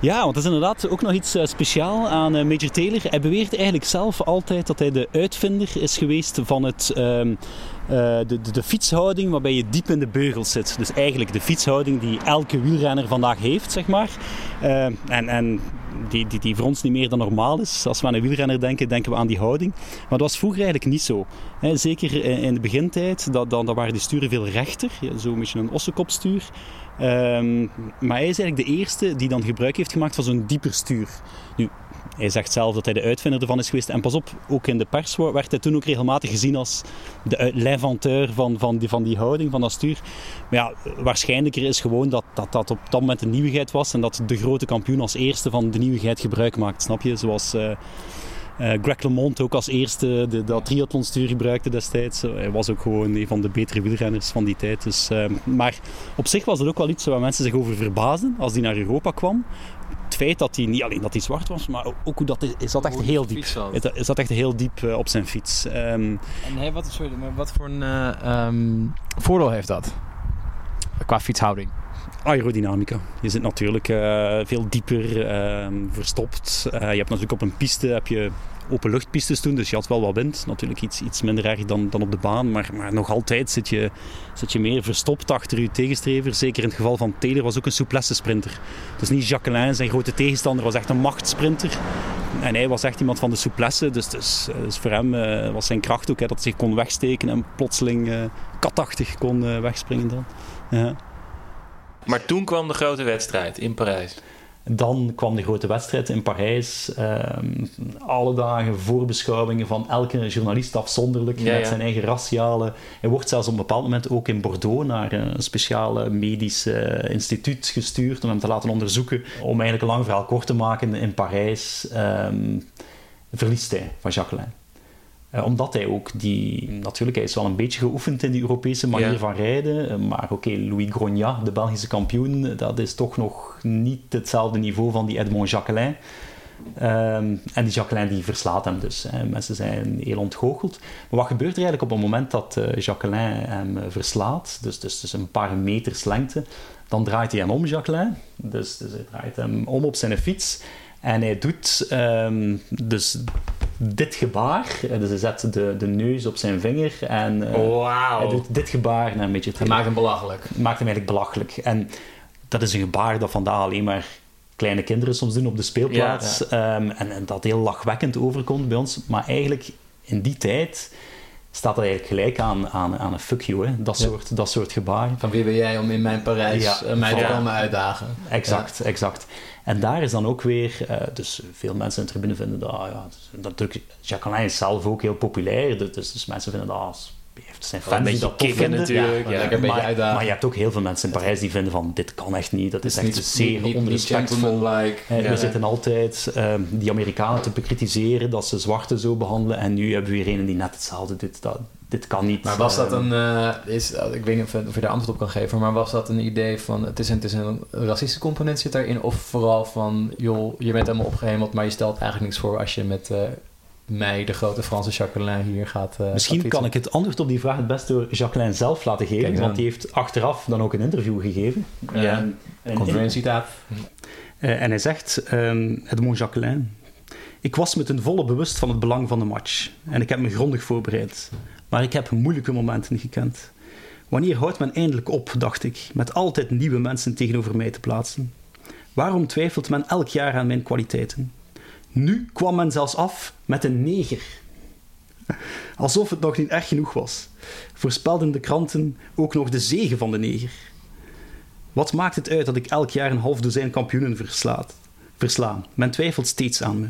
Ja, want dat is inderdaad ook nog iets uh, speciaal aan uh, Major Taylor. Hij beweert eigenlijk zelf altijd dat hij de uitvinder is geweest van het, uh, de, de, de, fietshouding waarbij je diep in de beugels zit. Dus eigenlijk de fietshouding die elke wielrenner vandaag heeft, zeg maar. En, en die, die, die voor ons niet meer dan normaal is. Als we aan een wielrenner denken, denken we aan die houding. Maar dat was vroeger eigenlijk niet zo. Zeker in de begintijd, dan, dan, waren die sturen veel rechter. Ja, Zo'n beetje een ossenkopstuur. Um, maar hij is eigenlijk de eerste die dan gebruik heeft gemaakt van zo'n dieper stuur. Nu, hij zegt zelf dat hij de uitvinder ervan is geweest. En pas op, ook in de pers werd hij toen ook regelmatig gezien als de l'inventeur van, van, die, van die houding, van dat stuur. Maar ja, waarschijnlijker is gewoon dat, dat dat op dat moment een nieuwigheid was en dat de grote kampioen als eerste van de nieuwigheid gebruik maakt. Snap je? Zoals... Uh, Greg LeMond ook als eerste de, dat triathlonstuur gebruikte destijds. Hij was ook gewoon een van de betere wielrenners van die tijd. Dus, uh, maar op zich was het ook wel iets waar mensen zich over verbaasden als hij naar Europa kwam. Het feit dat hij niet alleen dat hij zwart was, maar ook hoe dat is dat echt heel diep. Is dat echt heel diep op zijn fiets. Um, en wat, sorry, maar wat voor een um, voordeel heeft dat qua fietshouding? Aerodynamica. Je zit natuurlijk uh, veel dieper uh, verstopt. Uh, je hebt natuurlijk op een piste heb je openluchtpistes toen, dus je had wel wat wind. Natuurlijk iets, iets minder erg dan, dan op de baan, maar, maar nog altijd zit je, zit je meer verstopt achter je tegenstrever. Zeker in het geval van Taylor was ook een souplesse sprinter. Dus niet Jacquelin, zijn grote tegenstander, was echt een machtsprinter. En hij was echt iemand van de souplesse, dus, dus, voor hem was zijn kracht ook hè, dat hij zich kon wegsteken en plotseling katachtig kon wegspringen dan. Ja. Maar toen kwam de grote wedstrijd in Parijs. Dan kwam de grote wedstrijd in Parijs. Um, alle dagen voorbeschouwingen van elke journalist afzonderlijk. Ja, met ja. zijn eigen raciale. Hij wordt zelfs op een bepaald moment ook in Bordeaux naar een speciaal medisch uh, instituut gestuurd om hem te laten onderzoeken. Om eigenlijk een lang verhaal kort te maken in Parijs. Um, verliest hij van Jacqueline. Uh, omdat hij ook die... Natuurlijk, hij is wel een beetje geoefend in die Europese manier Ja. van rijden. Uh, maar oké, Louis Grognat, de Belgische kampioen, dat is toch nog niet hetzelfde niveau van die Edmond Jacquelin. Um, en die Jacquelin die verslaat hem dus. Hè. Mensen zijn heel ontgoocheld. Maar wat gebeurt er eigenlijk op het moment dat uh, Jacquelin hem verslaat? Dus, dus, dus een paar meters lengte. Dan draait hij hem om, Jacquelin. Dus, dus hij draait hem om op zijn fiets. En hij doet um, dus dit gebaar. Dus hij zet de, de neus op zijn vinger en uh, wow. hij doet dit gebaar naar een beetje Hij maakt hem belachelijk. Maakt hem eigenlijk belachelijk. En dat is een gebaar dat vandaag alleen maar kleine kinderen soms doen op de speelplaats. Ehm, en, en dat heel lachwekkend overkomt bij ons. Maar eigenlijk in die tijd staat dat eigenlijk gelijk aan, aan, aan een fuck you, hè? Dat, Ja. soort, dat soort gebaar. Van wie ben jij om in mijn Parijs eh, mij te komen uitdagen? Exact, exact. En daar is dan ook weer, eh, dus veel mensen in de tribune vinden dat, ah ja, dat, natuurlijk, Jacqueline is zelf ook heel populair, dus, dus mensen vinden dat, als- het zijn Wel een fans die dat tof vinden. natuurlijk. Ja, Ja, een maar, maar je hebt ook heel veel mensen in Parijs die vinden van, dit kan echt niet, dat is, echt niet, zeer niet, onrespectvol. gentlemanlike. Eh, Ja. We zitten altijd ehm, die Amerikanen te bekritiseren dat ze zwarten zo behandelen en nu hebben we weer een die net hetzelfde doet. Dat, dit kan niet. Maar was dat Ehm, een, eh, is, ik weet niet of, of je daar antwoord op kan geven, maar was dat een idee van, het is een, het is een racistische component zit daarin, of vooral van, joh, je bent helemaal opgehemeld, maar je stelt eigenlijk niks voor als je met eh, mij, de grote Franse Jacqueline, hier gaat uh, Misschien kan ik het antwoord op die vraag het best door Jacqueline zelf laten geven, want die heeft achteraf dan ook een interview gegeven. Ja. En- Conferentietaat. Eh, en hij zegt, ehm Edmond Jacqueline, ik was me ten volle bewust van het belang van de match en ik heb me grondig voorbereid. Maar ik heb moeilijke momenten gekend. Wanneer houdt men eindelijk op, dacht ik, met altijd nieuwe mensen tegenover mij te plaatsen? Waarom twijfelt men elk jaar aan mijn kwaliteiten? Nu kwam men zelfs af met een neger. Alsof het nog niet erg genoeg was. Voorspelden de kranten ook nog de zegen van de neger. Wat maakt het uit dat ik elk jaar een half dozijn kampioenen verslaat, versla? Men twijfelt steeds aan me.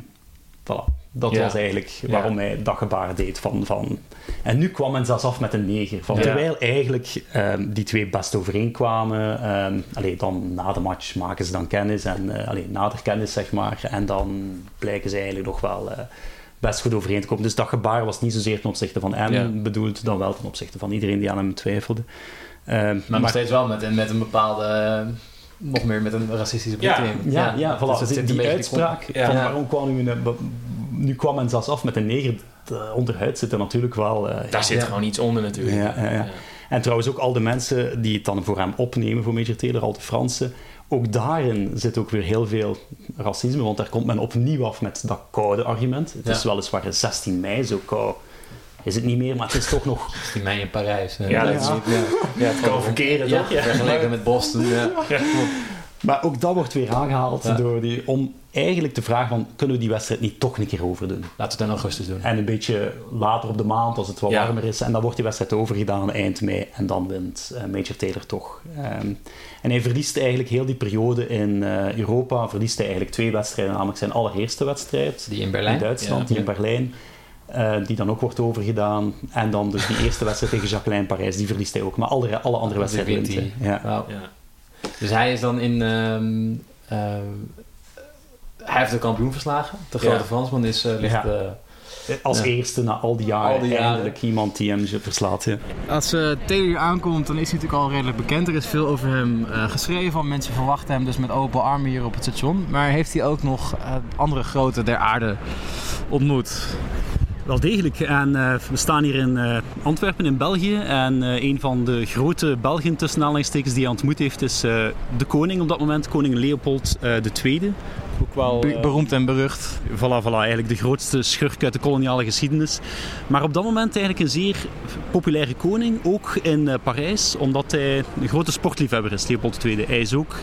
Voilà. Dat Ja. was eigenlijk waarom hij dat gebaar deed. Van, van... En nu kwam men zelfs af met een neger. Van, Ja. Terwijl eigenlijk ehm, die twee best overeenkwamen. Ehm allee, dan na de match maken ze dan kennis. En eh allee, nader kennis, zeg maar. En dan blijken ze eigenlijk nog wel eh, best goed overeen te komen. Dus dat gebaar was niet zozeer ten opzichte van hem Ja. bedoeld, dan wel ten opzichte van iedereen die aan hem twijfelde. Ehm, Maar nog steeds wel met, een- met een bepaalde, eh, nog meer met een racistische Ja. betrekking. Ja, ja, voilà. Dus een die beetje uitspraak Ja. van Ja. waarom kwam u... een- Nu kwam men zelfs af met een neger. de Onderhuid zit er natuurlijk wel... eh, Daar zit Ja. gewoon iets onder natuurlijk. Ja, ja, ja. En trouwens ook al de mensen die het dan voor hem opnemen, voor Major Taylor, al de Fransen, ook daarin zit ook weer heel veel racisme, want daar komt men opnieuw af met dat koude argument. Het Ja. is weliswaar een 16 mei, zo koud is het niet meer, maar het is toch nog... Die mij in Parijs. eh, Ja, niet, ja. Ja, het kan verkeren, toch? Ja. vergeleken met Boston. Ja. Maar ook dat wordt weer aangehaald Ja. door die, om eigenlijk te vragen van, kunnen we die wedstrijd niet toch een keer overdoen? Laten we het in augustus doen. En een beetje later op de maand, als het wat Ja. warmer is. En dan wordt die wedstrijd overgedaan eind mei. En dan wint eh, Major Taylor toch. Ehm, en hij verliest eigenlijk heel die periode in eh, Europa. Verliest hij eigenlijk twee wedstrijden. Namelijk zijn allereerste wedstrijd Die in Berlijn. in Duitsland, Ja. die in Berlijn. Eh, die dan ook wordt overgedaan. En dan dus die eerste wedstrijd tegen Jacqueline Parijs. Die verliest hij ook. Maar alle, alle andere wedstrijden wint hij. Ja. Dus hij is dan in... ehm, ehm, hij heeft de kampioen verslagen. De grote Ja. Fransman is, eh, ligt... Ja. eh, Als Ja. eerste na al die jaren, Al die jaren. eindelijk iemand die hem verslaat. Ja. Als uh, Taylor hier aankomt, dan is hij natuurlijk al redelijk bekend. Er is veel over hem eh, geschreven. Mensen verwachten hem dus met open armen hier op het station. Maar heeft hij ook nog andere grote der aarde ontmoet? Wel degelijk. En eh, we staan hier in eh, Antwerpen in België. En eh, een van de grote Belgen tussen die hij ontmoet heeft is de koning op dat moment, koning Leopold II. Ook wel Be- beroemd en berucht. Voilà, voilà, eigenlijk de grootste schurk uit de koloniale geschiedenis. Maar op dat moment eigenlijk een zeer populaire koning, ook in Parijs, omdat hij een grote sportliefhebber is, Leopold II. Hij is ook,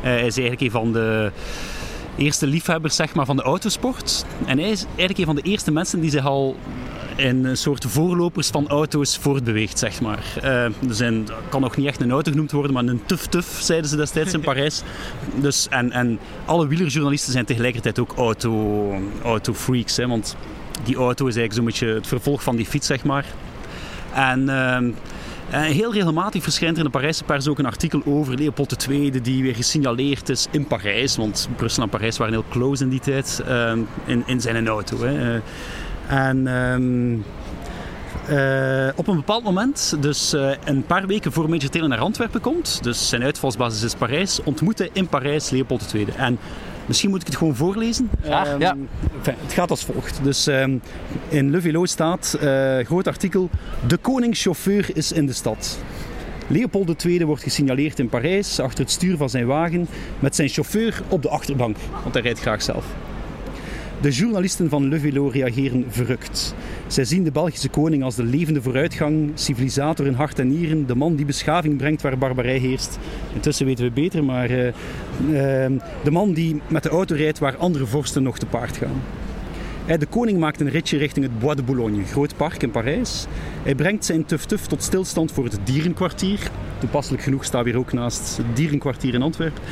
hij is eigenlijk een van de eerste liefhebbers zeg maar, van de autosport. En hij is eigenlijk een van de eerste mensen die zich al in een soort voorlopers van auto's voortbeweegt, zeg maar. Eh, er kan nog niet echt een auto genoemd worden, maar een tuf-tuf, zeiden ze destijds in Parijs. Dus, en, en alle wielerjournalisten zijn tegelijkertijd ook auto, autofreaks, hè, want die auto is eigenlijk zo'n beetje het vervolg van die fiets, zeg maar. En... ehm, heel regelmatig verschijnt er in de Parijse pers ook een artikel over Leopold II, die weer gesignaleerd is in Parijs. Want Brussel en Parijs waren heel close in die tijd, ehm, in, in zijn auto. Hè. Eh, En ehm, eh, op een bepaald moment, dus eh, een paar weken voor Major Taylor naar Antwerpen komt, dus zijn uitvalsbasis is Parijs, ontmoet hij in Parijs Leopold II. En misschien moet ik het gewoon voorlezen. Graag, Ehm, ja. enfin, het gaat als volgt. Dus ehm, in Le Vélo staat, eh, groot artikel, de koningschauffeur is in de stad. Leopold II wordt gesignaleerd in Parijs achter het stuur van zijn wagen met zijn chauffeur op de achterbank, want hij rijdt graag zelf. De journalisten van Le Vélo reageren verrukt. Zij zien de Belgische koning als de levende vooruitgang, civilisator in hart en nieren, de man die beschaving brengt waar barbarij heerst. Intussen weten we beter, maar uh, uh, de man die met de auto rijdt waar andere vorsten nog te paard gaan. De koning maakt een ritje richting het Bois de Boulogne, groot park in Parijs. Hij brengt zijn tuf-tuf tot stilstand voor het dierenkwartier. Toepasselijk genoeg staat weer ook naast het dierenkwartier in Antwerpen.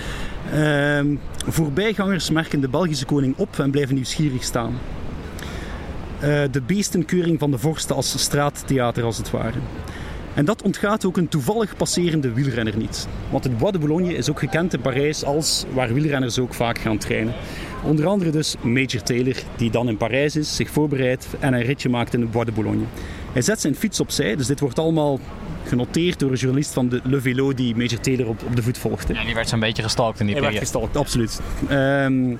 Uh, voorbijgangers merken de Belgische koning op en blijven nieuwsgierig staan. Uh, de beestenkeuring van de vorsten als straattheater als het ware. En dat ontgaat ook een toevallig passerende wielrenner niet. Want het Bois de Boulogne is ook gekend in Parijs als waar wielrenners ook vaak gaan trainen. Onder andere dus Major Taylor, die dan in Parijs is, zich voorbereidt en een ritje maakt in het Bois de Boulogne. Hij zet zijn fiets opzij, dus dit wordt allemaal genoteerd door een journalist van de Le Vélo die Major Taylor op, op de voet volgde. Ja, die werd zo'n beetje gestalkt in die Hij periode. werd gestalkt, absoluut. Um,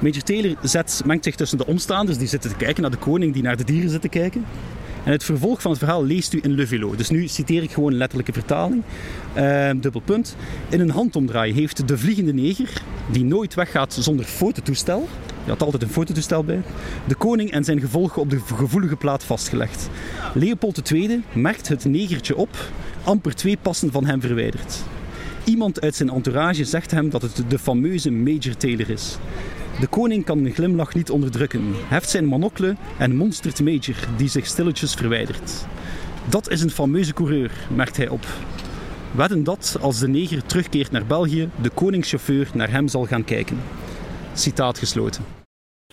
Major Taylor zet, mengt zich tussen de omstaanders die zitten te kijken naar de koning die naar de dieren zit te kijken. En het vervolg van het verhaal leest u in Le Vélo. Dus nu citeer ik gewoon letterlijke vertaling. Uh, dubbel punt. In een handomdraai heeft de vliegende neger, die nooit weggaat zonder fototoestel, je had altijd een fototoestel bij, de koning en zijn gevolgen op de gevoelige plaat vastgelegd. Leopold II merkt het negertje op, amper twee passen van hem verwijderd. Iemand uit zijn entourage zegt hem dat het de fameuze Major Taylor is. De koning kan een glimlach niet onderdrukken, heft zijn monocle en monstert Major, die zich stilletjes verwijdert. Dat is een fameuze coureur, merkt hij op. Wedden dat, als de neger terugkeert naar België, de koningschauffeur naar hem zal gaan kijken. Citaat gesloten.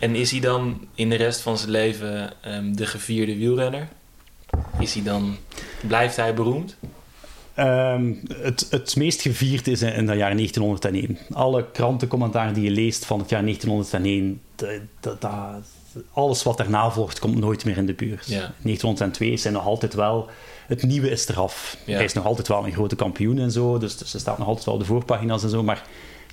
En is hij dan in de rest van zijn leven um, de gevierde wielrenner? Is hij dan, blijft hij beroemd? Um, het, het meest gevierd is in, in het jaar 1901. Alle krantencommentaar die je leest van het jaar 1901, de, de, de, alles wat daarna volgt, komt nooit meer in de buurt. Ja. 1902 zijn nog altijd wel. Het nieuwe is eraf. Ja. Hij is nog altijd wel een grote kampioen en zo, dus, dus er staat nog altijd wel op de voorpagina's en zo. Maar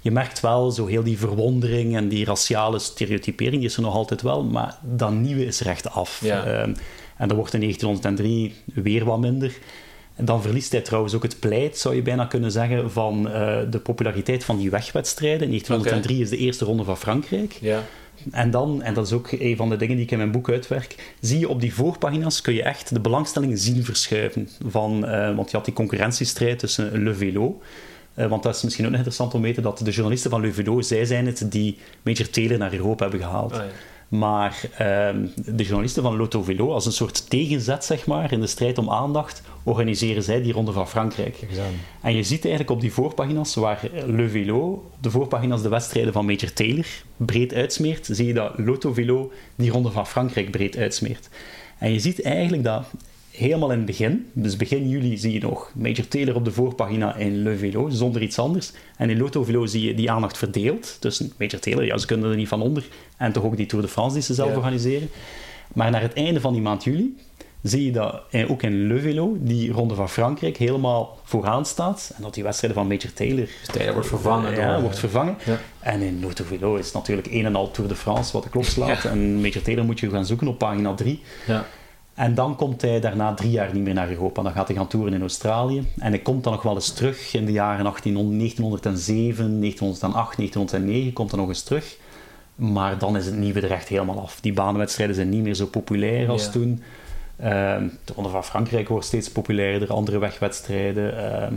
je merkt wel zo heel die verwondering en die raciale stereotypering die is er nog altijd wel, maar dat nieuwe is recht af. Ja. Um, en dat wordt in 1903 weer wat minder. En dan verliest hij trouwens ook het pleit, zou je bijna kunnen zeggen, van uh, de populariteit van die wegwedstrijden. 1903 okay. is de eerste ronde van Frankrijk. Ja. En dan, en dat is ook een van de dingen die ik in mijn boek uitwerk, zie je op die voorpagina's kun je echt de belangstelling zien verschuiven. Van, uh, want je had die concurrentiestrijd tussen Le Vélo. Uh, want dat is misschien ook interessant om te weten dat de journalisten van Le Vélo, zij zijn het die Major Taylor naar Europa hebben gehaald. Oh, ja. Maar um, de journalisten van Lotto Velo, als een soort tegenzet zeg maar, in de strijd om aandacht, organiseren zij die Ronde van Frankrijk. En je ziet eigenlijk op die voorpagina's, waar Le Velo op de voorpagina's de wedstrijden van Major Taylor breed uitsmeert, zie je dat Lotto Velo die Ronde van Frankrijk breed uitsmeert. En je ziet eigenlijk dat helemaal in het begin, dus begin juli zie je nog Major Taylor op de voorpagina in Le Velo, zonder iets anders. En in Lotto Velo zie je die aandacht verdeeld tussen Major Taylor, ja, ze kunnen er niet van onder, en toch ook die Tour de France die ze zelf Ja. organiseren. Maar naar het einde van die maand juli zie je dat eh, ook in Le Velo die Ronde van Frankrijk helemaal vooraan staat. En dat die wedstrijden van Major Taylor Taylor wordt vervangen ja, door- wordt vervangen. Ja. En in Lotto Velo is natuurlijk een en al Tour de France wat de klok slaat. En Major Taylor moet je gaan zoeken op pagina 3. Ja. En dan komt hij daarna drie jaar niet meer naar Europa. Dan gaat hij gaan toeren in Australië. En hij komt dan nog wel eens terug in de jaren 1800, 1907, 1908, 1909. Komt er nog eens terug. Maar dan is het nieuwe er echt helemaal af. Die banenwedstrijden zijn niet meer zo populair als Ja. toen. Ehm, de Ronde van Frankrijk wordt steeds populairder, andere wegwedstrijden. Ehm,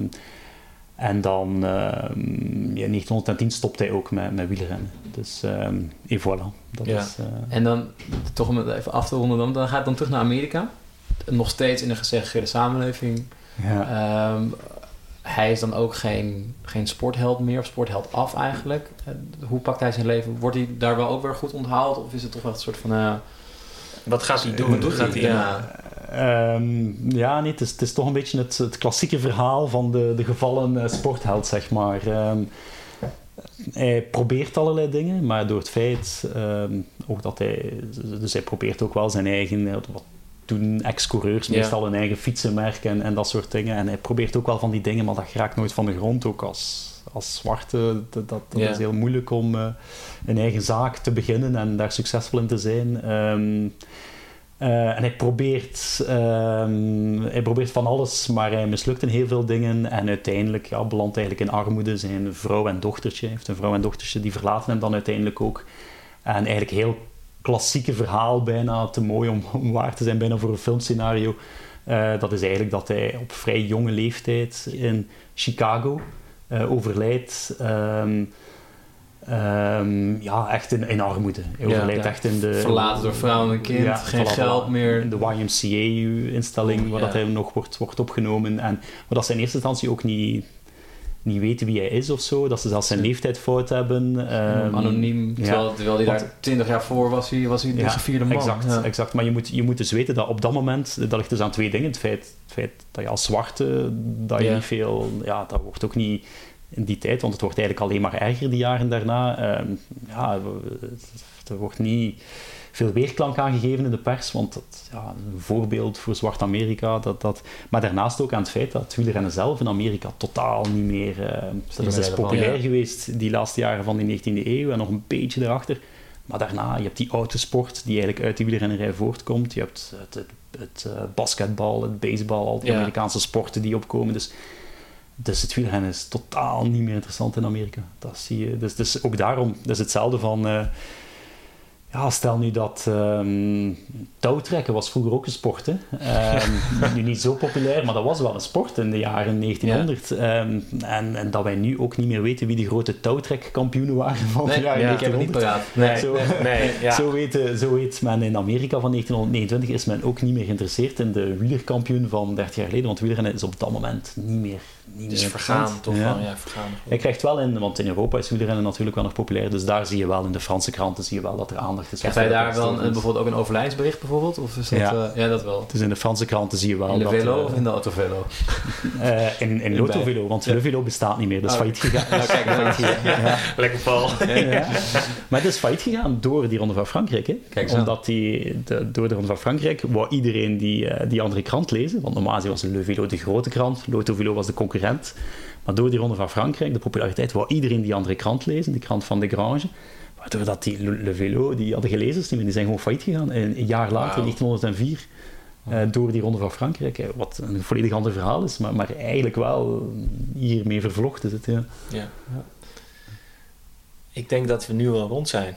en dan ehm, ja, in 1910 stopt hij ook met, met wielrennen. Dus ehm et voilà. Dat Ja. is, eh, En dan, toch om het even af te ronden, dan, dan gaat dan terug naar Amerika. Nog steeds in een gesegregeerde samenleving. ja. Ehm, hij is dan ook geen, geen sportheld meer, of sportheld af eigenlijk. Eh, hoe pakt hij zijn leven? Wordt hij daar wel ook weer goed onthaald? Of is het toch wel een soort van... eh, Wat gaat hij doen? Wat doet hij, Ja. Ehm, ja, nee, het is, het is toch een beetje het, het klassieke verhaal van de, de gevallen eh, sportheld, zeg maar. Ehm, hij probeert allerlei dingen, maar door het feit ehm, ook dat hij... Dus hij probeert ook wel zijn eigen... eh, Wat toen ex-coureurs Ja. meestal een eigen fietsenmerk en, en dat soort dingen. En hij probeert ook wel van die dingen, maar dat raakt nooit van de grond. Ook als, als zwarte, dat, dat, Ja. is heel moeilijk om eh, een eigen zaak te beginnen en daar succesvol in te zijn. Eh, en hij probeert, ehm, hij probeert van alles, maar hij mislukt in heel veel dingen. En uiteindelijk ja, belandt eigenlijk in armoede. Zijn vrouw en dochtertje hij heeft een vrouw en dochtertje, die verlaten hem dan uiteindelijk ook. En eigenlijk heel klassieke verhaal bijna te mooi om, om waar te zijn, bijna voor een filmscenario. Eh, dat is eigenlijk dat hij op vrij jonge leeftijd in Chicago eh, overlijdt. Ehm, ehm, ja, echt in, in armoede. Hij Ja, echt in de... Verlaten door vrouw en kind, Ja, geen geld meer. In de YMCA-instelling, waar dat hij nog wordt, wordt opgenomen. En, maar dat ze in eerste instantie ook niet, niet weten wie hij is of zo. Dat ze zelfs zijn leeftijd fout hebben. ehm, Anoniem, terwijl, terwijl hij daar twintig jaar voor was, hij, was hij de gevierde man. Exact, exact. Maar je moet, je moet dus weten dat op dat moment, dat ligt dus aan twee dingen. Het feit, het feit dat je als zwarte, dat je niet veel, ja, dat wordt ook niet in die tijd, want het wordt eigenlijk alleen maar erger die jaren daarna. Ehm, ja, er wordt niet veel weerklank aangegeven in de pers, want dat, ja, een voorbeeld voor zwart Amerika. Dat, dat, maar daarnaast ook aan het feit dat het wielrennen zelf in Amerika totaal niet meer... eh, dat is populair Ja. geweest die laatste jaren van de 19e eeuw en nog een beetje erachter. Maar daarna, je hebt die autosport die eigenlijk uit die wielrennerij voortkomt. Je hebt het, het, het eh, basketbal, het baseball, al die Ja. Amerikaanse sporten die opkomen. Dus, dus het wielrennen is totaal niet meer interessant in Amerika. Dat zie je. Dus, dus ook daarom, dat is hetzelfde van... eh, ja, stel nu dat ehm touwtrekken was vroeger ook een sport. Hè? Ehm, nu niet zo populair, maar dat was wel een sport in de jaren 1900. Ehm, en, en dat wij nu ook niet meer weten wie de grote touwtrekkampioenen waren van de Nee, jaren ja, ik heb het niet 1900. paraat. Nee, Zo- nee, ja. Zo, weet, eh, zo weet men in Amerika van 1929 is men ook niet meer geïnteresseerd in de wielerkampioen van 30 jaar geleden, want wielrennen is op dat moment niet meer niet meer vergaan, toch Ja. vergaan. Hij krijgt wel in, want in Europa is wielrennen natuurlijk wel nog populair, dus daar zie je wel in de Franse kranten zie je wel dat er aandacht is. Krijgt hij daar wel een, Dus- bijvoorbeeld ook een overlijdsbericht bijvoorbeeld? Of is dat, Ja. ja. ja, dat wel. Dus in de Franse kranten zie je wel In de dat... velo eh, of in de autovelo? eh, in, in want. Le Velo bestaat niet meer, dat is Oh. failliet gegaan. Nou, kijk, Failliet gegaan, ja. Lekker val. Maar het is failliet gegaan door die Ronde van Frankrijk. Hè? Kijk. Omdat die, de, door de Ronde van Frankrijk wou iedereen die, eh, die andere krant lezen. Want normaal was Le Velo de grote krant, Lotto Velo was de concurrent. Maar door die Ronde van Frankrijk, de populariteit, wou iedereen die andere krant lezen, die krant van de Grange. Waardoor dat die Le, Le Velo, die hadden meer, die zijn gewoon failliet gegaan. En een jaar later, in Wauw. 1904, eh, door die Ronde van Frankrijk. eh, Wat een volledig ander verhaal is, maar, maar eigenlijk wel hiermee vervlochten zit. Ja. Ja. Ik denk dat we nu wel rond zijn.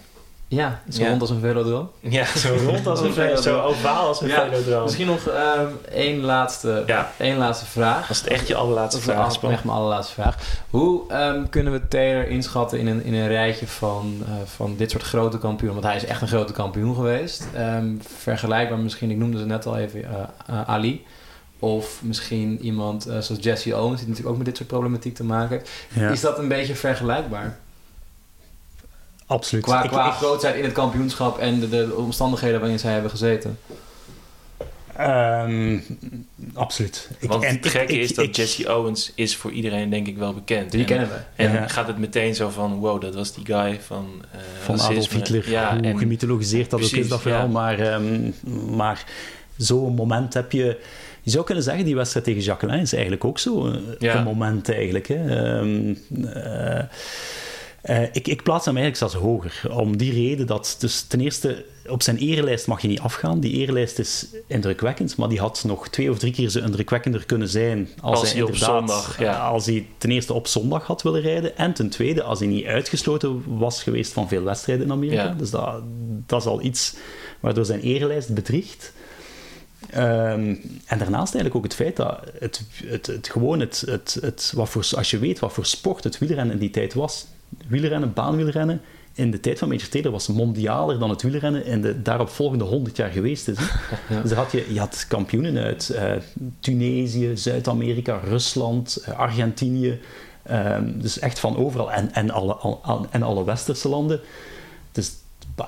Ja, zo Ja. rond als een velodroom. Ja, zo rond als een velodroom. Zo ovaal als een Ja, velodroom. Misschien nog ehm, één, laatste, Ja, één laatste vraag. als het echt je allerlaatste Dat is vraag is, Paul. echt mijn allerlaatste vraag. Hoe ehm, kunnen we Taylor inschatten in een, in een rijtje van, eh, van dit soort grote kampioenen? Want hij is echt een grote kampioen geweest. Ehm, vergelijkbaar misschien, ik noemde ze net al even, eh, eh, Ali. Of misschien iemand eh, zoals Jesse Owens, die natuurlijk ook met dit soort problematiek te maken heeft. Ja. Is dat een beetje vergelijkbaar? Absoluut. Qua, Ik- qua ik- grootheid in het kampioenschap en de, de omstandigheden waarin zij hebben gezeten. Ehm, absoluut. Ik- Want en het gekke ik- is dat ik- Jesse Owens is voor iedereen denk ik wel bekend. Die En- kennen we. En Ja. gaat het meteen zo van, wow, dat was die guy van eh van racisme. Adolf Hitler, Ja, hoe en gemythologiseerd dat ook is, dat verhaal. ja. Maar, ehm, maar zo'n moment heb je... Je zou kunnen zeggen, die wedstrijd tegen Jacqueline is eigenlijk ook zo eh, Ja. een moment eigenlijk. Hè. Ehm, eh, eh, ik, ik plaats hem eigenlijk zelfs hoger. Om die reden dat... Dus ten eerste, op zijn erelijst mag je niet afgaan. Die erelijst is indrukwekkend, maar die had nog twee of drie keer zo indrukwekkender kunnen zijn als, Als hij op zondag, ja. Als hij ten eerste op zondag had willen rijden en ten tweede als hij niet uitgesloten was geweest van veel wedstrijden in Amerika. Ja. Dus dat, dat is al iets waardoor zijn erelijst bedriegt. Ehm, en daarnaast eigenlijk ook het feit dat het, het, het gewoon het, het, het, wat voor, als je weet wat voor sport het wielrennen in die tijd was, wielrennen, baanwielrennen, in de tijd van Major Taylor was mondialer dan het wielrennen in de daaropvolgende 100 jaar geweest is. hè. Dus had je, je had kampioenen uit eh, Tunesië, Zuid-Amerika, Rusland, eh, Argentinië, ehm, dus echt van overal en, en, alle, al- en alle westerse landen.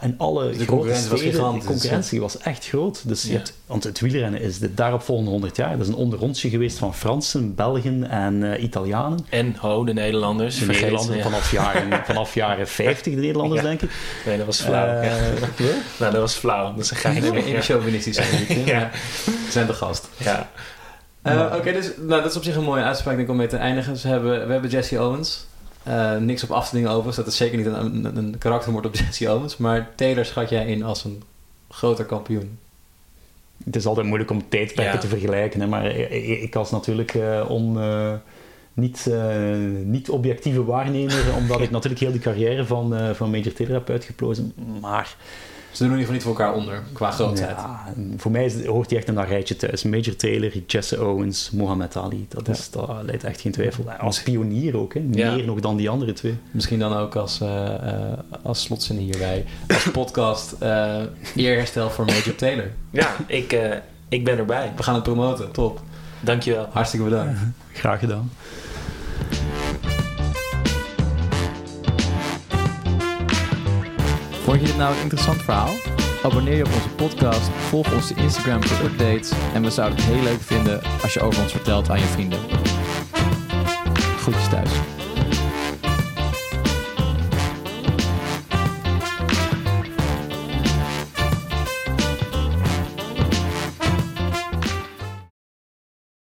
In alle grote concurrentie was steden, de concurrentie was echt groot. Dus je Ja. hebt, want het wielrennen is de daaropvolgende 100 jaar. Dat is een onderrondje geweest van Fransen, Belgen en eh, Italianen. En ho, de Nederlanders. De Nederlanders ja. vanaf jaren, vanaf jaren 50, de Nederlanders, Ja. denk ik. Nee, dat was flauw. Ja. ja. Nou, dat was flauw. Dat is een. Even Ja. chauvinistisch zijn. niet, hè? Ja. Zijn de gast. Ja. Eh, Oké, dus nou, dat is op zich een mooie uitspraak denk ik, om mee te eindigen. Dus we hebben, we hebben Jesse Owens. Eh, niks op af te dingen over, dus dat is zeker niet een, een, een karaktermoord op Jesse Owens. Maar Taylor schat jij in als een groter kampioen. Het is altijd moeilijk om tijdperken Ja. te vergelijken, hè, maar ik, als natuurlijk eh, on, eh, niet, niet objectieve waarnemer, omdat ik natuurlijk heel die carrière van, van Major Taylor heb uitgeplozen. Maar Ze doen in ieder geval niet voor elkaar onder, qua grootheid. Ja, voor mij is, hoort hij echt in dat rijtje thuis. Major Taylor, Jesse Owens, Muhammad Ali. Dat, is, dat leidt echt geen twijfel. Als pionier ook, hè. Ja. meer nog dan die andere twee. Misschien dan ook als, eh, eh, als slotzin hierbij, als podcast, eh eerherstel voor Major Taylor. Ja, ik, eh, ik ben erbij. We gaan het promoten, top. Dankjewel. Hartstikke bedankt. Graag gedaan. Vond je dit nou een interessant verhaal? Abonneer je op onze podcast, volg onze Instagram voor updates en we zouden het heel leuk vinden als je over ons vertelt aan je vrienden. Groetjes thuis.